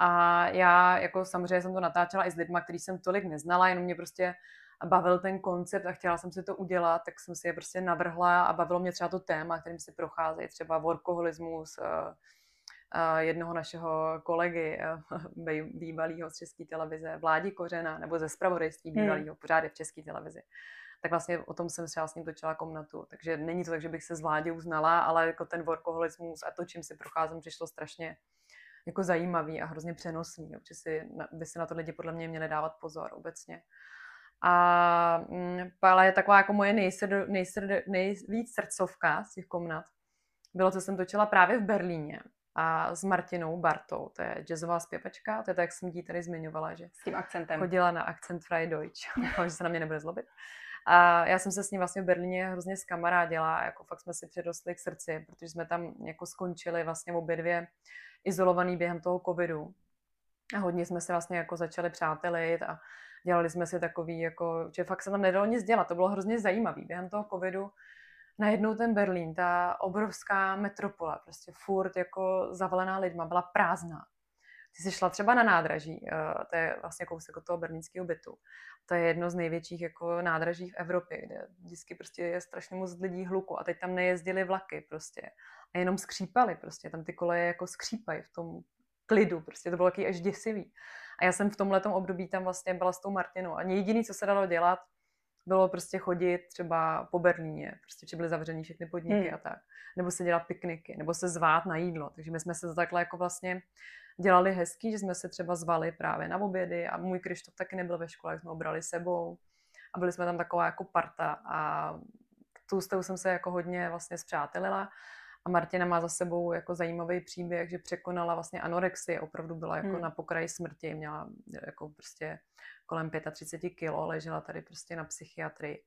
Speaker 2: A já jako samozřejmě jsem to natáčela i s lidma, který jsem tolik neznala, jenom mě prostě bavil ten koncept a chtěla jsem si to udělat, tak jsem si je prostě navrhla a bavilo mě třeba to téma, kterým si procházejí, třeba workoholismus, eh, eh, jednoho našeho kolegy, eh, bývalého z České televize, Vládi Kořena, nebo ze spravodajství
Speaker 1: Hmm.
Speaker 2: bývalého, pořád je v České televizi. Tak vlastně o tom jsem třeba s ním točila komnatu. Takže není to tak, že bych se s Vládě uznala, ale jako ten workoholismus a to, čím si procházím, přišlo strašně jako zajímavý a hrozně přenosný. jo, Že si, by se na to lidi podle mě měli dávat pozor obecně. A mm, ale je taková jako moje nejsrd, nejsrd, nejvíc srdcovka z těch komnat. Bylo, co jsem točila právě v Berlíně a s Martinou Bartou, to je jazzová zpěvačka, to je tak, jak jsem ti tady zmiňovala, že
Speaker 1: S tím akcentem.
Speaker 2: chodila na akcent Freie Deutsch, že se na mě nebude zlobit. A já jsem se s ní vlastně v Berlíně hrozně zkamarádila, jako fakt jsme si přirostli k srdci, protože jsme tam jako skončili vlastně obě dvě izolovaný během toho covidu. A hodně jsme se vlastně jako začali přátelit a dělali jsme si takový, jako, že fakt se tam nedalo nic dělat. To bylo hrozně zajímavé. Během toho covidu najednou ten Berlín, ta obrovská metropola, prostě furt jako zavalená lidma, byla prázdná. Ty jsi šla třeba na nádraží, eh, to je vlastně kousek od toho berlínského bytu. To je jedno z největších jako nádraží v Evropě, kde vždycky prostě je strašně moc lidí hluku a teď tam nejezdily vlaky prostě. A jenom skřípaly prostě, tam ty koleje jako skřípají v tom klidu, prostě to bylo taky až děsivý. A já jsem v tomhle období tam vlastně byla s tou Martinou a jediné, co se dalo dělat, bylo prostě chodit třeba po Berlíně, prostě, že byly zavřený všechny podniky
Speaker 1: Hmm.
Speaker 2: a tak. Nebo se dělat pikniky, nebo se zvát na jídlo. Takže my jsme se takhle jako vlastně dělali hezký, že jsme se třeba zvali právě na obědy a můj Krištof taky nebyl ve škole, jak jsme ho brali sebou. A byli jsme tam taková jako parta a tu s tou jsem se jako hodně vlastně zpřátelila. A Martina má za sebou jako zajímavý příběh, že překonala vlastně anorexii, opravdu byla jako
Speaker 1: Hmm.
Speaker 2: na pokraji smrti, měla jako prostě kolem 35 kilo, ležela tady prostě na psychiatrii.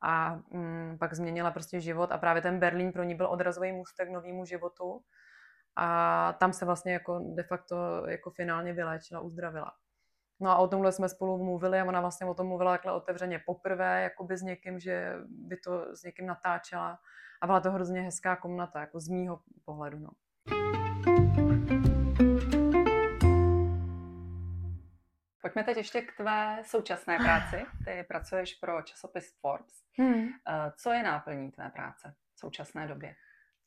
Speaker 2: A mm, pak změnila prostě život a právě ten Berlín pro ní byl odrazový můstek k novému životu a tam se vlastně jako de facto jako finálně vyléčila, uzdravila. No a o tomhle jsme spolu mluvili a ona vlastně o tom mluvila takhle otevřeně poprvé, jakoby s někým, že by to s někým natáčela a byla to hrozně hezká komnata, jako z mýho pohledu, no.
Speaker 1: Pojďme teď ještě k tvé současné práci. Ty pracuješ pro časopis Forbes.
Speaker 2: Hmm.
Speaker 1: Eh, Co je náplní tvé práce v současné době?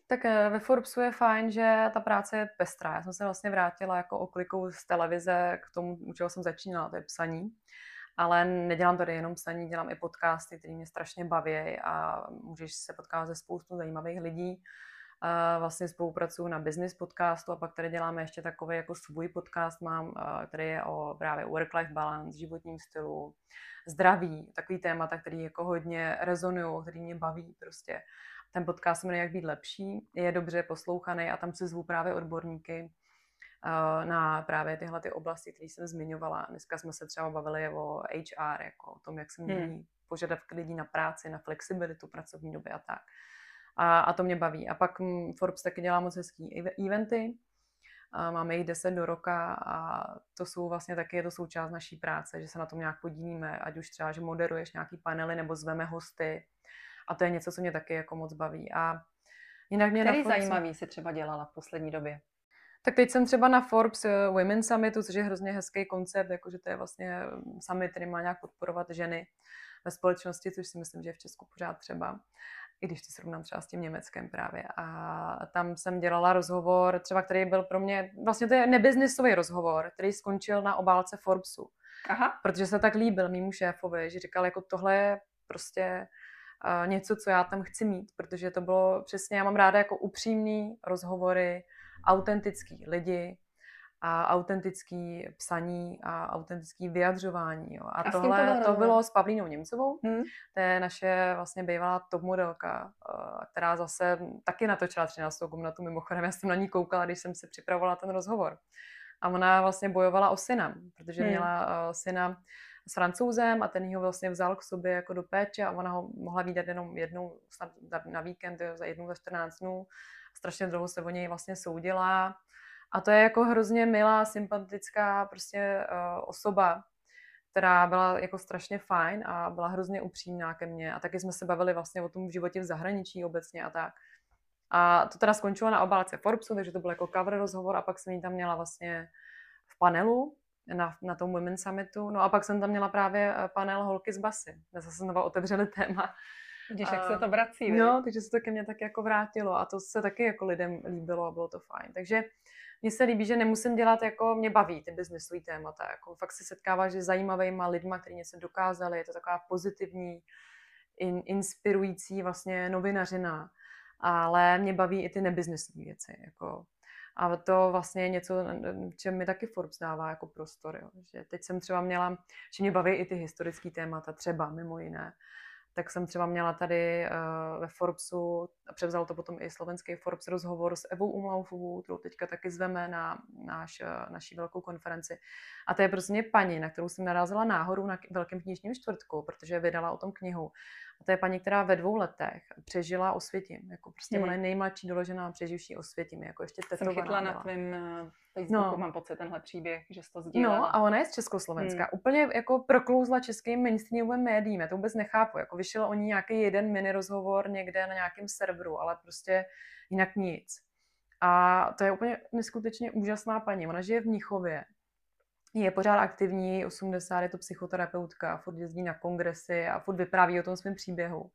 Speaker 2: Tak eh, ve Forbesu je fajn, že ta práce je pestrá. Já jsem se vlastně vrátila jako oklikou z televize k tomu, u čeho jsem začínala, to je psaní. Ale nedělám tady jenom psaní, dělám i podcasty, které mě strašně baví a můžeš se potkávat se spoustu zajímavých lidí. Vlastně spolupracuju na business podcastu a pak tady děláme ještě takový jako svůj podcast mám, eh, který je o právě work-life balance, životním stylu, zdraví, takový témata, který jako hodně rezonují, který mě baví prostě. Ten podcast se jmenuje Jak být lepší, je dobře poslouchaný a tam se zvu právě odborníky eh, na právě tyhle ty oblasti, které jsem zmiňovala. Dneska jsme se třeba bavili o HR, jako o tom, jak se mění
Speaker 1: Hmm.
Speaker 2: požadavky lidí na práci, na flexibilitu pracovní doby a tak. A, a to mě baví. A pak mm, Forbes taky dělá moc hezký ev- eventy. A máme jich 10 do roka a to jsou vlastně taky je to součást naší práce, že se na tom nějak podílíme, ať už třeba, že moderuješ nějaký panely nebo zveme hosty. A to je něco, co mě taky jako moc baví. A jinak mě
Speaker 1: Který
Speaker 2: Forbes-
Speaker 1: zajímavý si třeba dělala v poslední době?
Speaker 2: tak teď jsem třeba na Forbes eh, Women Summitu, což je hrozně hezký koncept, jakože to je vlastně mm, summit, který má nějak podporovat ženy ve společnosti, což si myslím, že je v Česku pořád třeba, i když to srovnám třeba s tím Německem právě. A tam jsem dělala rozhovor, třeba který byl pro mě, vlastně to je nebiznisový rozhovor, který skončil na obálce Forbesu
Speaker 1: Aha,
Speaker 2: protože se tak líbil mýmu šéfovi, že říkal, jako tohle je prostě něco, co já tam chci mít, protože to bylo přesně, já mám ráda jako upřímný rozhovory, autentický lidi, a autentický psaní a autentický vyjadřování. Jo. A, a tohle to bylo, to bylo s Pavlínou Němcovou, hmm. to je naše vlastně bývalá top modelka, eh, která zase taky natočila 13. komnatu, mimochodem já jsem na ní koukala, když jsem se připravovala ten rozhovor. A ona vlastně bojovala o syna, protože hmm. měla uh, syna s francouzem a ten ho vlastně vzal k sobě jako do péče a ona ho mohla vidět jenom jednou snad na víkend, za jednou za 14 dnů. Strašně dlouho se o něj vlastně soudila a to je jako hrozně milá, sympatická prostě uh, osoba, která byla jako strašně fajn a byla hrozně upřímná ke mně. A taky jsme se bavili vlastně o tom životě v zahraničí obecně a tak. A to teda skončilo na obálce Forbesu, takže to byl jako cover rozhovor a pak jsem ji tam měla vlastně v panelu na, na tom Women Summitu. No a pak jsem tam měla právě eh, panel Holky z basy, zase znova otevřeli téma.
Speaker 1: Vidíš, jak se to vrací.
Speaker 2: No, takže se to ke mně tak jako vrátilo a to se taky jako lidem líbilo a bylo to fajn. Takže mně se líbí, že nemusím dělat, jako mě baví ty biznesové témata. Jako fakt se setkáváš s zajímavými lidmi, kteří něco dokázali. Je to taková pozitivní, in, inspirující vlastně novinařina. Ale mě baví i ty nebiznesové věci. Jako. A to vlastně je něco, čem mi taky Forbes dává jako prostor. Jo. Že teď jsem třeba měla, že mě baví i ty historické témata, třeba mimo jiné tak jsem třeba měla tady uh, ve Forbesu, a převzal to potom i slovenský Forbes rozhovor s Evou Umlaufovou, kterou teďka taky zveme na náš, uh, naší velkou konferenci. A to je prostě paní, na kterou jsem narazila náhodou na Velkém knižním čtvrtku, protože vydala o tom knihu. A to je paní, která ve dvou letech přežila Osvětím. Jako prostě hmm. ona je nejmladší doložená přeživší Osvětím. Jako ještě tetovaná.
Speaker 1: Jsem chytla na tvém eh, Facebooku, no. mám pocit, tenhle příběh, že jsi to sdílela.
Speaker 2: No a ona je z Československa. Hmm. Úplně jako proklouzla českým mainstreamovým médiím. Já to vůbec nechápu. Jako vyšel o ní nějaký jeden mini rozhovor někde na nějakém serveru, ale prostě jinak nic. A to je úplně neskutečně úžasná paní. Ona žije v Mnichově, je pořád aktivní, 80, je to psychoterapeutka, furt jezdí na kongresy a furt vypráví o tom svém příběhu.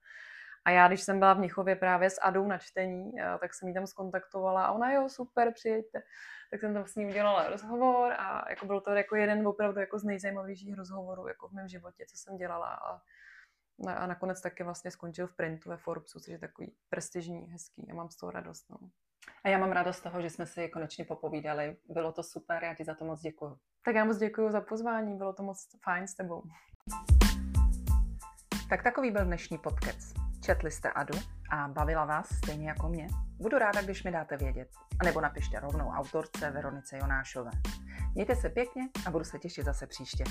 Speaker 2: A já, když jsem byla v Mnichově právě s Adou na čtení, eh, tak jsem ji tam skontaktovala a ona, jo, super, přijďte. Tak jsem tam s ní udělala rozhovor a jako byl to jako jeden opravdu jako z nejzajímavějších rozhovorů jako v mém životě, co jsem dělala. A, a nakonec taky vlastně skončil v printu ve Forbesu, což je takový prestižní, hezký. Já mám z toho radost. No.
Speaker 1: A já mám radost z toho, že jsme si konečně popovídali. Bylo to super, já ti za to moc děkuji.
Speaker 2: Tak já moc děkuji za pozvání, bylo to moc fajn s tebou.
Speaker 1: Tak takový byl dnešní podcast. Četli jste Adu a bavila vás stejně jako mě? Budu ráda, když mi dáte vědět. A nebo napište rovnou autorce Veronice Jonášové. Mějte se pěkně a budu se těšit zase příště.